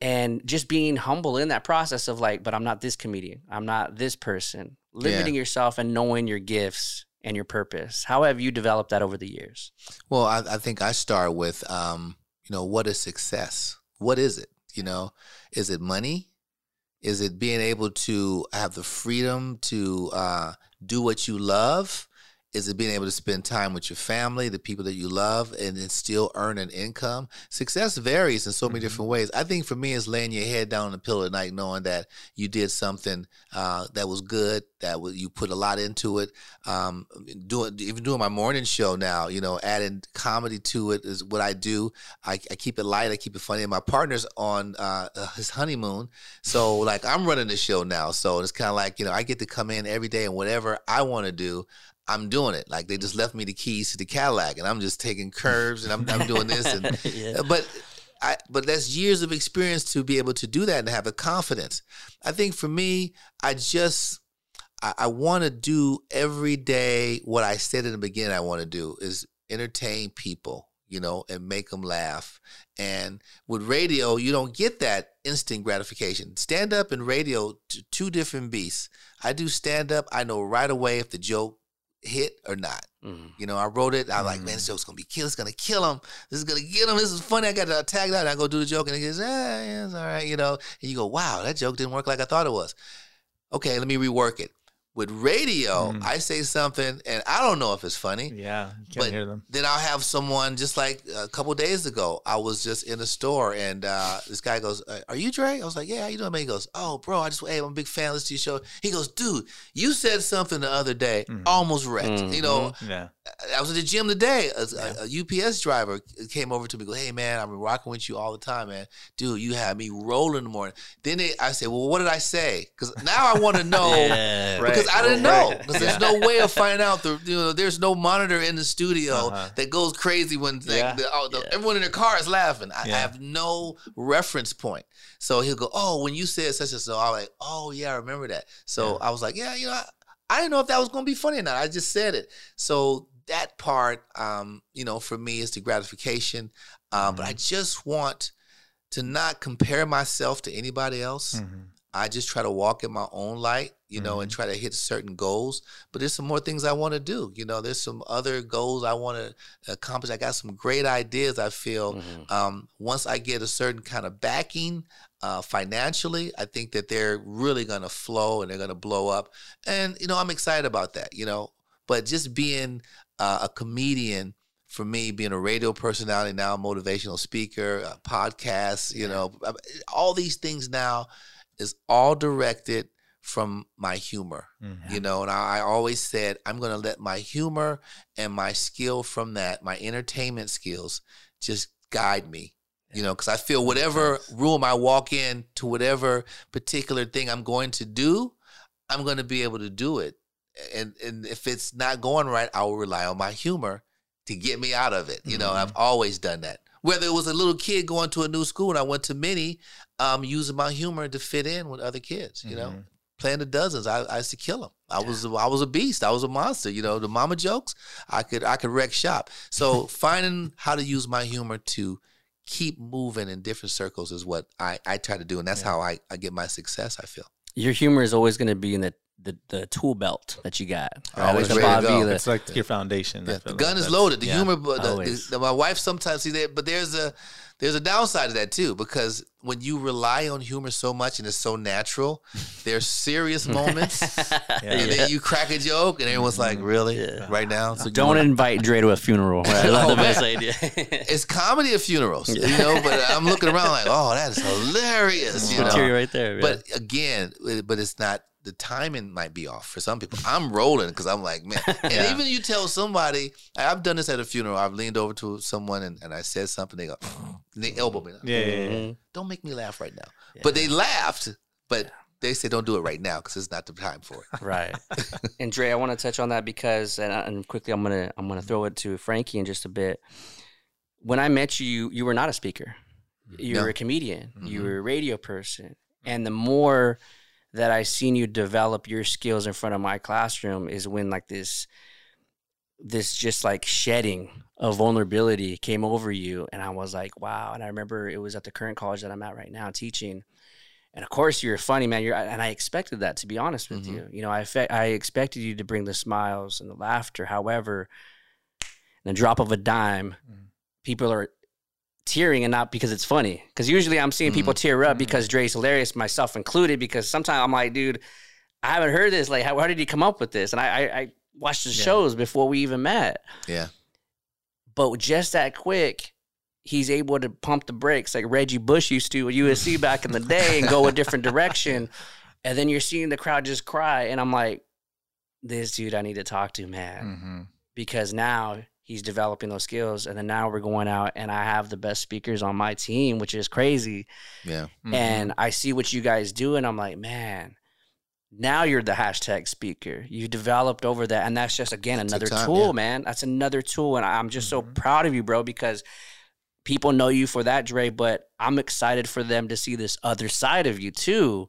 And just being humble in that process of like, but I'm not this comedian, I'm not this person, limiting yourself and knowing your gifts and your purpose. How have you developed that over the years? Well, I, I think I start with, um, you know, what is success? What is it? You know, is it money? Is it being able to have the freedom to uh, do what you love? Is it being able to spend time with your family, the people that you love, and then still earn an income? Success varies in so many Mhm. different ways. I think for me, it's laying your head down on the pillow at night, knowing that you did something uh, that was good, that was, you put a lot into it. Um, doing even doing my morning show now, you know, adding comedy to it is what I do. I, I keep it light, I keep it funny. And my partner's on uh, [laughs] his honeymoon, so like I'm running the show now. So it's kind of like you know I get to come in every day and whatever I want to do. I'm doing it. Like they just mm-hmm. left me the keys to the Cadillac, and I'm just taking curves, and I'm, I'm doing this, and [laughs] yeah. Uh, but I but that's years of experience to be able to do that and have the confidence. I think for me, I just I, I want to do every day what I said in the beginning. I want to do is entertain people, you know, and make them laugh. And with radio, you don't get that instant gratification. Stand up and radio, two different beasts. I do stand up. I know right away if the joke hit or not. Mhm. You know, I wrote it. I was like, man, this joke's gonna be kill. It's gonna kill him. This is gonna get him. This is funny. I got to tag that. I go do the joke, and he goes, yeah, yeah, it's all right. You know, and you go, wow, that joke didn't work like I thought it was. Okay, let me rework it. With radio, Mm. I say something, and I don't know if it's funny. Yeah, can't But hear them. then I'll have someone just like a couple days ago. I was just in a store and uh, this guy goes, uh, "Are you Dre?" I was like, "Yeah, how you doing?" Man, he goes, "Oh, bro, I just hey, I'm a big fan. Listen to your show." He goes, "Dude, you said something the other day, Mhm. almost wrecked. Mhm. You know, Yeah, I was at the gym today. A, a- a UPS driver came over to me. Go, hey man, I'm rocking with you all the time, man. Dude, you had me rolling in the morning. Then they, I said, well, what did I say? Because now I want to [laughs] know Yeah. because Right. I didn't know. [laughs] Because there's no way of finding out. The you know, there's no monitor in the studio Uh-huh. that goes crazy when Yeah. the, oh, the, Yeah. everyone in their car is laughing. I, I have no reference point. So he'll go, oh, when you said such and so, I'm like, oh yeah, I remember that. So Yeah. I was like, yeah, you know, I, I didn't know if that was going to be funny or not. I just said it. So that part, um, you know, for me is the gratification. Um, But I just want to not compare myself to anybody else. Mhm. I just try to walk in my own light, you know, and try to hit certain goals. But there's some more things I want to do. You know, there's some other goals I want to accomplish. I got some great ideas. I feel Mhm. um, once I get a certain kind of backing uh, financially, I think that they're really going to flow and they're going to blow up. And you know, I'm excited about that. You know, but just being uh, a comedian. For me, being a radio personality now, a motivational speaker, a podcast, you know, all these things now is all directed from my humor Mhm. you know and I, I always said i'm going to let my humor and my skill from that my entertainment skills just guide me you know because i feel whatever room i walk in to whatever particular thing i'm going to do i'm going to be able to do it and and if it's not going right i will rely on my humor to get me out of it you know Mhm. i've always done that whether it was a little kid going to a new school and i went to many um, using my humor to fit in with other kids you know Mhm. playing the dozens. I, I used to kill them. I was I was a beast. I was a monster. You know the mama jokes. I could I could wreck shop. So [laughs] finding how to use my humor to keep moving in different circles is what I, I try to do, and that's how I, I get my success. I feel. Your humor is always going to be in the, the, the tool belt that you got. Always ready to go. the- It's like your foundation. Yeah, feel the like gun is loaded. The yeah. humor, but the, the, my wife sometimes see that, but there's a there's a downside to that too because when you rely on humor so much and it's so natural, there's serious [laughs] moments, Yeah. and then you crack a joke, and everyone's like, mm-hmm. "Really, Yeah. right now?" So Don't wanna- invite Dre to a funeral. Right? I love Oh, the best idea. it's comedy at funerals, you know. But [laughs] I'm looking around like, oh, that is hilarious, you Material know. right there. yeah. But again, but it's not. The timing might be off for some people. I'm rolling because I'm like, man. [laughs] And Yeah. even you tell somebody, I've done this at a funeral. I've leaned over to someone and, and I said something. They go, [sniffs] and they elbow me. Yeah, yeah, yeah. Mm-hmm. Don't make me laugh right now. Yeah. But they laughed. But they said, don't do it right now because it's not the time for it. Right. [laughs] and Dre, I want to touch on that because, and, and quickly, I'm gonna I'm gonna throw it to Frankie in just a bit. When I met you, you, you were not a speaker. You No. were a comedian. You Mhm. were a radio person. And the more that I seen you develop your skills in front of my classroom is when like this this just like shedding of vulnerability came over you and I was like, wow. And I remember it was at the current college that I'm at right now teaching. And of course, you're funny, man. You're, and I expected that, to be honest with Mhm. you. You know, I fe- I expected you to bring the smiles and the laughter. However, in the drop of a dime, Mhm. people are tearing and not because it's funny. Because usually I'm seeing people tear up Mhm. because Dre's hilarious, myself included. Because sometimes I'm like, dude, I haven't heard this. Like, how, how did he come up with this? And I, I, I watched the Yeah. shows before we even met. Yeah. But just that quick, he's able to pump the brakes like Reggie Bush used to at USC [laughs] back in the day and go a different direction. And then you're seeing the crowd just cry. And I'm like, this dude I need to talk to, man. Mhm. Because now he's developing those skills. And then now we're going out and I have the best speakers on my team, which is crazy. Yeah. Mhm. And I see what you guys do. And I'm like, man, now you're the hashtag speaker. You developed over that. And that's just, again, another time, tool, yeah. man. That's another tool. And I'm just so Mhm. proud of you, bro, because people know you for that, Dre, but I'm excited for them to see this other side of you too.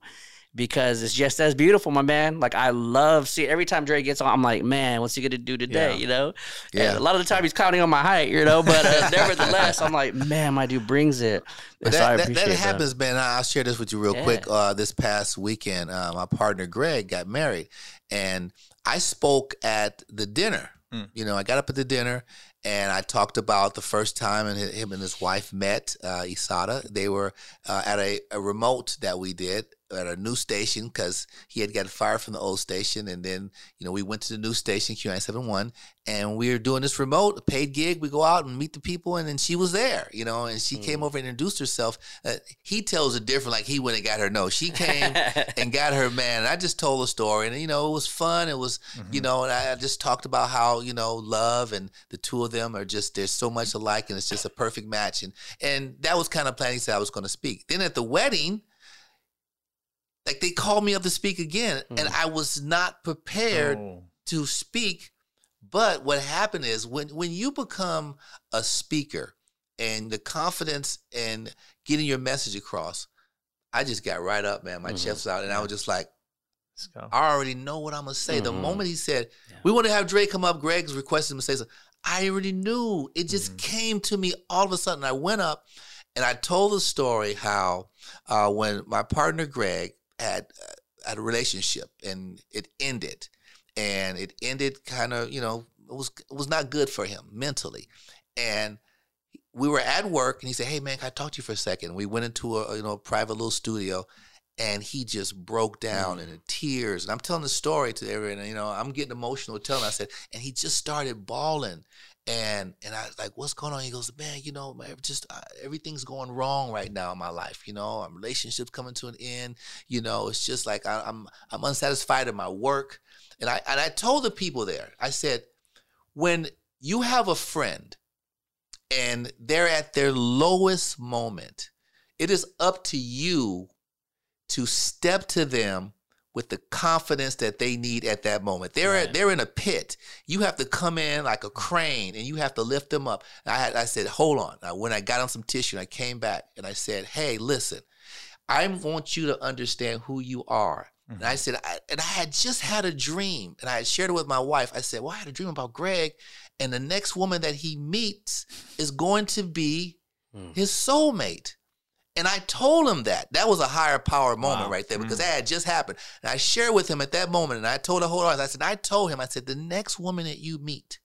Because it's just as beautiful, my man. Like I love see every time Dre gets on, I'm like, man, what's he gonna do today? Yeah. You know? Yeah. And a lot of the time he's counting on my height, you know, but uh, [laughs] nevertheless, I'm like, man, my dude brings it. So that, that, that that. happens, man. I'll share this with you real Yeah. quick. Uh, this past weekend, uh, my partner Greg got married, and I spoke at the dinner. Mm. You know, I got up at the dinner and I talked about the first time and him and his wife met, uh, Isada. They were uh, at a, a remote that we did at a new station because he had gotten fired from the old station. And then, you know, we went to the new station, Q971, and we were doing this remote, a paid gig. We go out and meet the people, and then she was there, you know, and she came over and introduced herself. Uh, he tells it different, like he went and got her. No, she came [laughs] and got her man. And I just told the story, and you know, it was fun. It was, you know, and I just talked about how you know love and the two of them are just there's so much alike, and it's just a perfect match. And and that was kind of planning said I was going to speak. Then at the wedding. Like they called me up to speak again, and I was not prepared Oh. to speak. But what happened is when when you become a speaker and the confidence and getting your message across, I just got right up, man. My Mhm. chest was out, and I was just like, I already know what I'm gonna say. The Mhm. moment he said, Yeah. "We want to have Dre come up," Greg's requested him to say something. I already knew. It just Mhm. came to me all of a sudden. I went up and I told the story how uh, when my partner Greg had uh, had a relationship and it ended, and it ended kind of you know it was it was not good for him mentally, and we were at work and he said, "Hey man, can I talk to you for a second? We went into a you know private little studio, and he just broke down in tears. And I'm telling the story to everyone. You know, I'm getting emotional telling. I said, and he just started bawling. And and I was like, what's going on? He goes, man, you know, just uh, everything's going wrong right now in my life. You know, my relationships coming to an end. You know, it's just like I, I'm I'm unsatisfied in my work. And I and I told the people there, I said, when you have a friend and they're at their lowest moment, it is up to you to step to them with the confidence that they need at that moment. They're Right. they're in a pit. You have to come in like a crane and you have to lift them up. And I had I said, "Hold on." Now, when I got on some tissue and I came back and I said, "Hey, listen. I want you to understand who you are." And I said, I, and I had just had a dream, and I had shared it with my wife. I said, "Well, I had a dream about Greg, and the next woman that he meets is going to be Mm. his soulmate." And I told him that. That was a higher power moment Wow. right there because mm. that had just happened. And I shared with him at that moment, and I told the whole audience, I said, I told him, I said, the next woman that you meet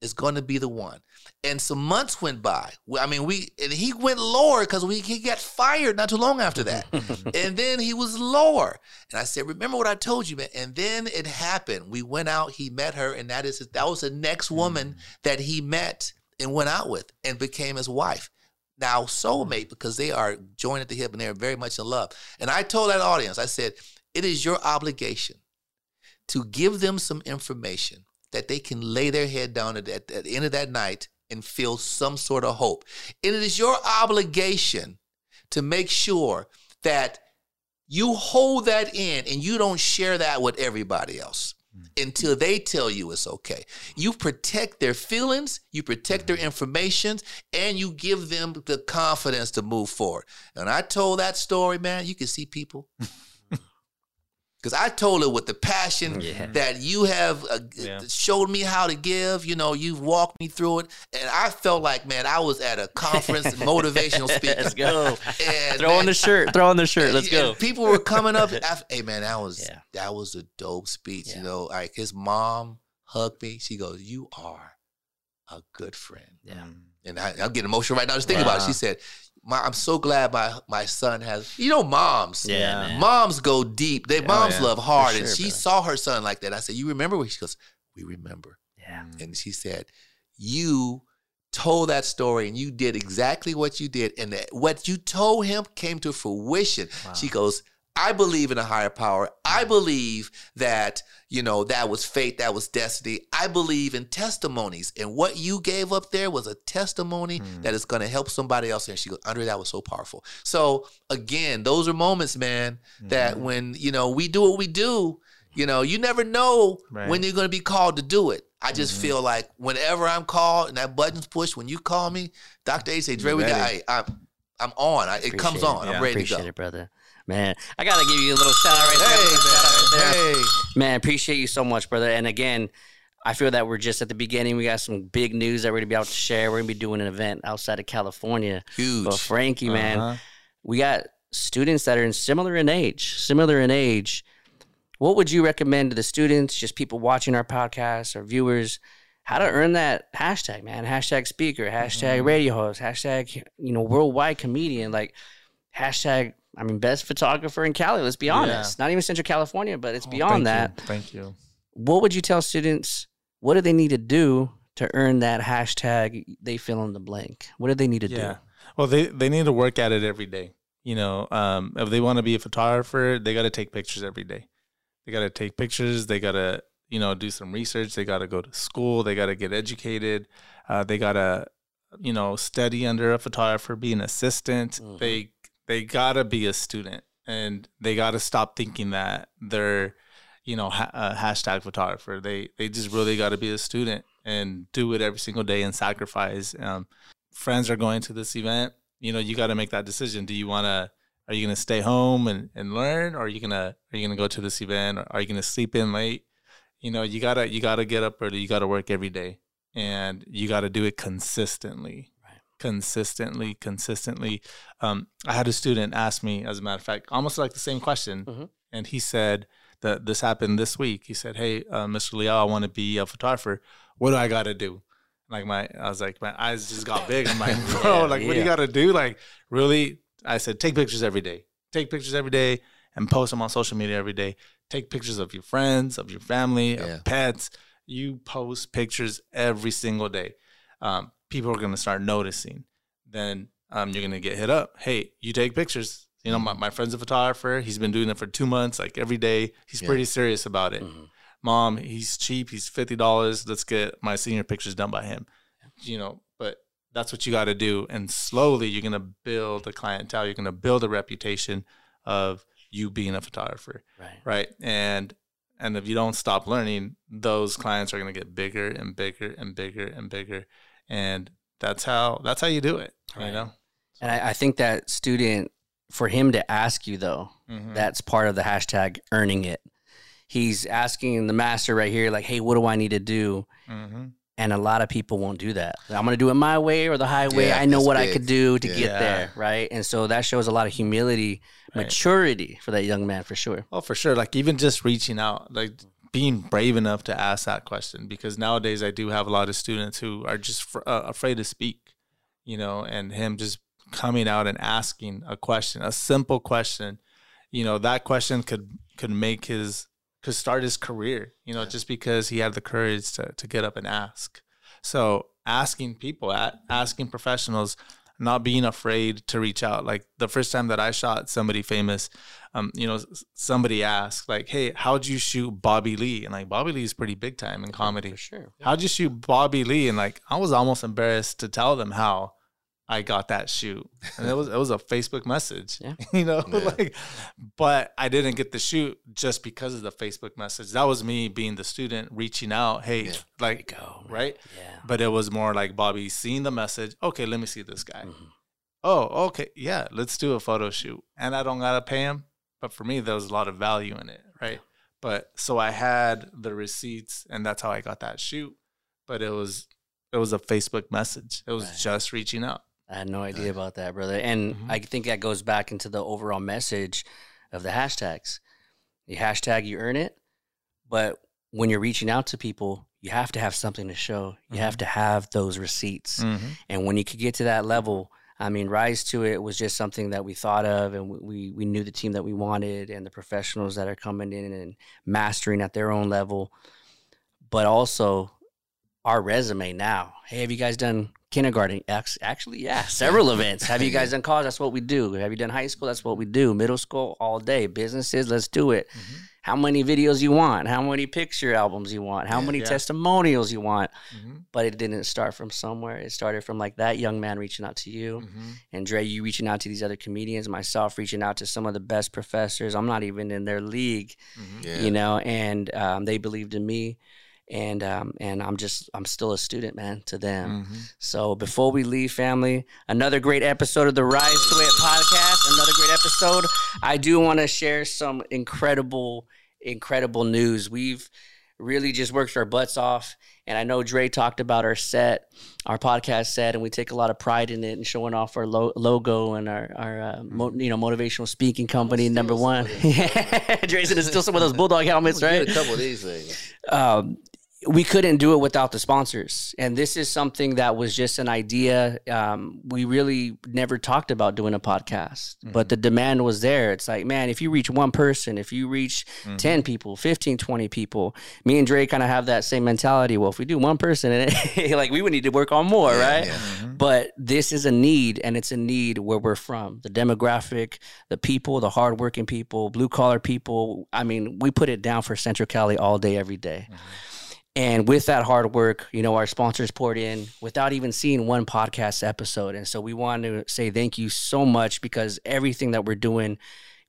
is going to be the one. And some months went by. I mean, we and he went lower because we he got fired not too long after that. [laughs] and then he was lower. And I said, "Remember what I told you, man." And then it happened. We went out. He met her, and that is that was the next woman mm. that he met and went out with and became his wife. Now soulmate because they are joined at the hip and they are very much in love. And I told that audience, I said, "It is your obligation to give them some information that they can lay their head down at, at, at the end of that night and feel some sort of hope. And it is your obligation to make sure that you hold that in and you don't share that with everybody else Mm. until they tell you it's okay. You protect their feelings, you protect their mm-hmm. information, and you give them the confidence to move forward. And I told that story, man, you can see people. [laughs] Because I told it with the passion Yeah. that you have uh, Yeah. showed me how to give. You know, you've walked me through it. And I felt like, man, I was at a conference, [laughs] motivational speaker. Let's go. And, Throw on the shirt. Throw on the shirt. Let's go. People were coming up [laughs] after, hey man, that was Yeah. that was a dope speech. Yeah. You know, like his mom hugged me. She goes, "You are a good friend." Yeah. And I, I'm getting emotional right now just thinking about it. She said, my, "I'm so glad my my son has." You know, moms. Yeah, man. Moms go deep. They oh, moms yeah. love hard, For and she brother. saw her son like that. I said, "You remember?" What she goes, "We remember." Yeah. Mm. And she said, You told that story and you did exactly what you did. And that what you told him came to fruition. She goes, I believe in a higher power. I believe that, you know, that was fate, that was destiny. I believe in testimonies. And what you gave up there was a testimony hmm. that is going to help somebody else. And she goes, Andre, that was so powerful. So again, those are moments, man, that mm-hmm. when, you know, we do what we do, you know, you never know Right. when you're going to be called to do it. I just mm-hmm. feel like whenever I'm called and that button's pushed, when you call me, Dr. H say, Dre, we got. I, I'm, I'm on. I, it comes on. it. I'm Yeah. ready to Appreciate go. it, brother. Man, I gotta give you a little shout out right there. Hey, a little shout out right there. Hey, Man, appreciate you so much, brother. And again, I feel that we're just at the beginning. We got some big news that we're gonna be able to share. We're gonna be doing an event outside of California. huge. But Frankie, man, Uh-huh. we got students that are in similar in age, similar in age. What would you recommend to the students, just people watching our podcast or viewers, how to earn that hashtag, man? Hashtag speaker, hashtag Mm-hmm. radio host, hashtag, you know, worldwide comedian, like hashtag, I mean, best photographer in Cali. Let's be honest. Not even Central California, but it's Oh, beyond thank that. you. Thank you. What would you tell students? What do they need to do to earn that hashtag they fill in the blank? What do they need to Yeah. do? Well, they they need to work at it every day. You know, um, if they want to be a photographer, they got to take pictures every day. They got to take pictures. They got to you know do some research. They got to go to school. They got to get educated. Uh, they got to you know study under a photographer, be an assistant. Mhm. They they got to be a student, and they got to stop thinking that they're you know ha- a hashtag photographer. They they just really got to be a student and do it every single day and sacrifice. Um, friends are going to this event, you know, you got to make that decision. Do you want to, are you to stay home and, and learn? Or are you to, are you to go to this event? Or are you to sleep in late? You know, you gotta, you gotta get up early. You gotta work every day and you gotta do it consistently. Consistently, consistently. Um, I had a student ask me, as a matter of fact, almost like the same question. Mhm. And he said that this happened this week. He said, Hey, uh, Mr. Leal, I want to be a photographer. What do I got to do? like my I was like my eyes just got big. I'm like, [laughs] bro, Yeah, like what do you got to do? Like really? I said, take pictures every day. Take pictures every day and post them on social media every day. Take pictures of your friends, of your family, Yeah. of pets. You post pictures every single day. Um, people are gonna start noticing. Then um, you're gonna get hit up. Hey, you take pictures. You know, my, my friend's a photographer. He's been doing it for two months, like every day. He's Yeah. pretty serious about it Mhm. mom, he's cheap. He's fifty dollars. Let's get my senior pictures done by him. You know, but that's what you got to do, and slowly you're gonna build a clientele. You're gonna build a reputation of you being a photographer, Right. right? And and if you don't stop learning, those clients are gonna get bigger and bigger and bigger and bigger, and that's how that's how you do it. Right. You know, And I, I think that student, for him to ask you though, Mhm. that's part of the hashtag earning it. He's asking the master right here, like, hey, what do I need to do? Mhm. And a lot of people won't do that. I'm going to do it my way or the highway. Yeah, I know what I could do to Yeah. get there. Right. And so that shows a lot of humility, Right. maturity for that young man for sure. Oh, for sure. Like even just reaching out, like being brave enough to ask that question, because nowadays I do have a lot of students who are just fr- uh, afraid to speak, you know, and him just coming out and asking a question, a simple question, you know, that question could could make his could start his career, you know, just because he had the courage to to get up and ask. So asking people, a- asking professionals, not being afraid to reach out. Like the first time that I shot somebody famous, um, you know, somebody asked like, "Hey, how'd you shoot Bobby Lee?" And like Bobby Lee is pretty big time in comedy. For sure. How'd you shoot Bobby Lee? And like I was almost embarrassed to tell them how I got that shoot. And it was it was a Facebook message. Yeah. [laughs] You know, Yeah. like but I didn't get the shoot just because of the Facebook message. That was me being the student reaching out, hey, Yeah. like Go. right? Yeah. But it was more like Bobby seeing the message. Okay, let me see this guy. Mhm. Oh, okay, yeah, let's do a photo shoot. And I don't gotta pay him, but for me, there was a lot of value in it, right? But so I had the receipts, and that's how I got that shoot. But it was it was a Facebook message. It was Right. just reaching out. I had no idea about that, brother. And Mhm. I think that goes back into the overall message of the hashtags. You hashtag, you earn it. But when you're reaching out to people, you have to have something to show. You have Mhm. to have those receipts. Mm-hmm. And when you could get to that level, I mean, Rise to It was just something that we thought of and we, we knew the team that we wanted and the professionals that are coming in and mastering at their own level. But also our resume now. Hey, have you guys done kindergarten? Actually, yeah, several events. Have you guys done college? That's what we do. Have you done high school? That's what we do. Middle school, all day. Businesses, let's do it. Mm-hmm. How many videos you want? How many picture albums you want? How Yeah. many Yeah. testimonials you want? Mm-hmm. but it didn't start from somewhere. It started from like that young man reaching out to you, Mm-hmm. and Dre, you reaching out to these other comedians, myself reaching out to some of the best professors. I'm not even in their league, Mm-hmm. Yeah. you know, and um, they believed in me. And um, and I'm just I'm still a student, man, to them. Mhm. So before we leave, family, another great episode of the Rise to It podcast. Another great episode. I do want to share some incredible, incredible news. We've really just worked our butts off, and I know Dre talked about our set, our podcast set, and we take a lot of pride in it and showing off our lo- logo and our our uh, mo- you know motivational speaking company number one. Dre's gonna steal some of those bulldog helmets, right? A couple of these things. um, we couldn't do it without the sponsors. And this is something that was just an idea. Um, we really never talked about doing a podcast, but mm-hmm. the demand was there. It's like, man, if you reach one person, if you reach mm-hmm. 10 people, 15, 20 people, me and Dre kind of have that same mentality. Well, if we do one person, [laughs] and like we would need to work on more, right? yeah. Mm-hmm. But this is a need, and it's a need where we're from. The demographic, the people, the hardworking people, blue collar people. I mean, we put it down for Central Cali all day, every day. And with that hard work, you know, our sponsors poured in without even seeing one podcast episode. And so we want to say thank you so much because everything that we're doing,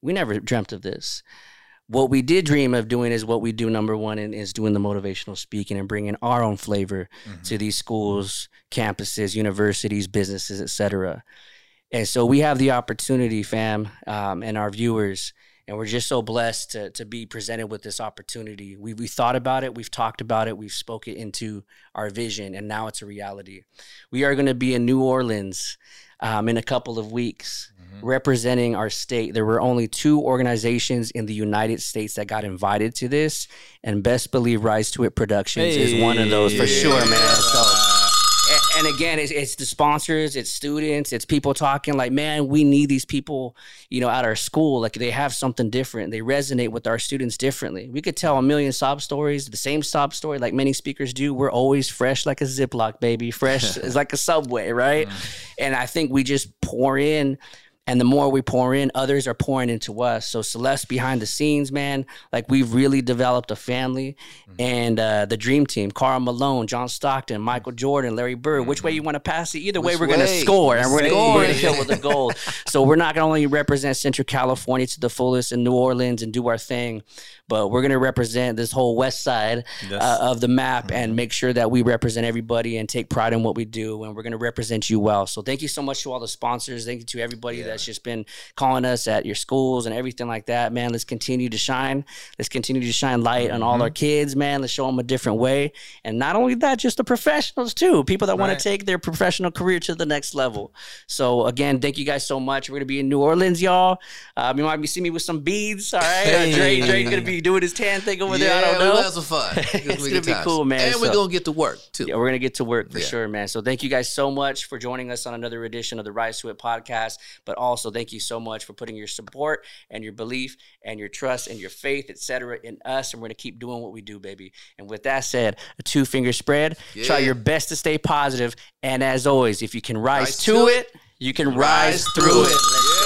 we never dreamt of this. What we did dream of doing is what we do number one and is doing the motivational speaking and bringing our own flavor to these schools, campuses, universities, businesses, etc. And so we have the opportunity, fam, um, and our viewers, and we're just so blessed to, to be presented with this opportunity. We, we thought about it, we've talked about it, we've spoke it into our vision, and now it's a reality. We are going to be in New Orleans um, in a couple of weeks representing our state. There were only two organizations in the United States that got invited to this, and best believe Rise to It Productions is one of those for sure, man. So and again, it's, it's the sponsors, it's students, it's people talking like, man, we need these people, you know, at our school. Like they have something different. They resonate with our students differently. We could tell a million sob stories, the same sob story like many speakers do. We're always fresh like a Ziploc, baby. Fresh [laughs] is like a subway, right? Mm. And I think we just pour in and the more we pour in, others are pouring into us. So Celeste behind the scenes, man, like we've really developed a family, and uh, the dream team: Karl Malone, John Stockton, Michael Jordan, Larry Bird. Which way you want to pass it? Either way, we're gonna score, and we're gonna, Score. kill [laughs] with the gold. so we're not gonna only represent Central California to the fullest in New Orleans and do our thing, but we're gonna represent this whole West Side Yes. uh, of the map and make sure that we represent everybody and take pride in what we do. And we're going to represent you well. So thank you so much to all the sponsors. Thank you to everybody that's just been calling us at your schools and everything like that. Man, let's continue to shine. Let's continue to shine light on all our kids, man. Let's show them a different way. And not only that, just the professionals too. People that want to take their professional career to the next level. So again, thank you guys so much. We're going to be in New Orleans, y'all. Um, you might be seeing me with some beads. All right. Uh, Dre, Dre's going to be doing his tan thing over there. I don't know. That's fun. [laughs] It's gonna gonna be times. cool, man. And we're gonna get to work too. Yeah, we're gonna get to work for Yeah. sure, man. So thank you guys so much for joining us on another edition of the Rise to It podcast. But also thank you so much for putting your support and your belief and your trust and your faith, etc., in us. And we're gonna keep doing what we do, baby. And with that said, a two finger spread. Try your best to stay positive. And as always, if you can rise, Rise to, to it, you can rise, through it. Let's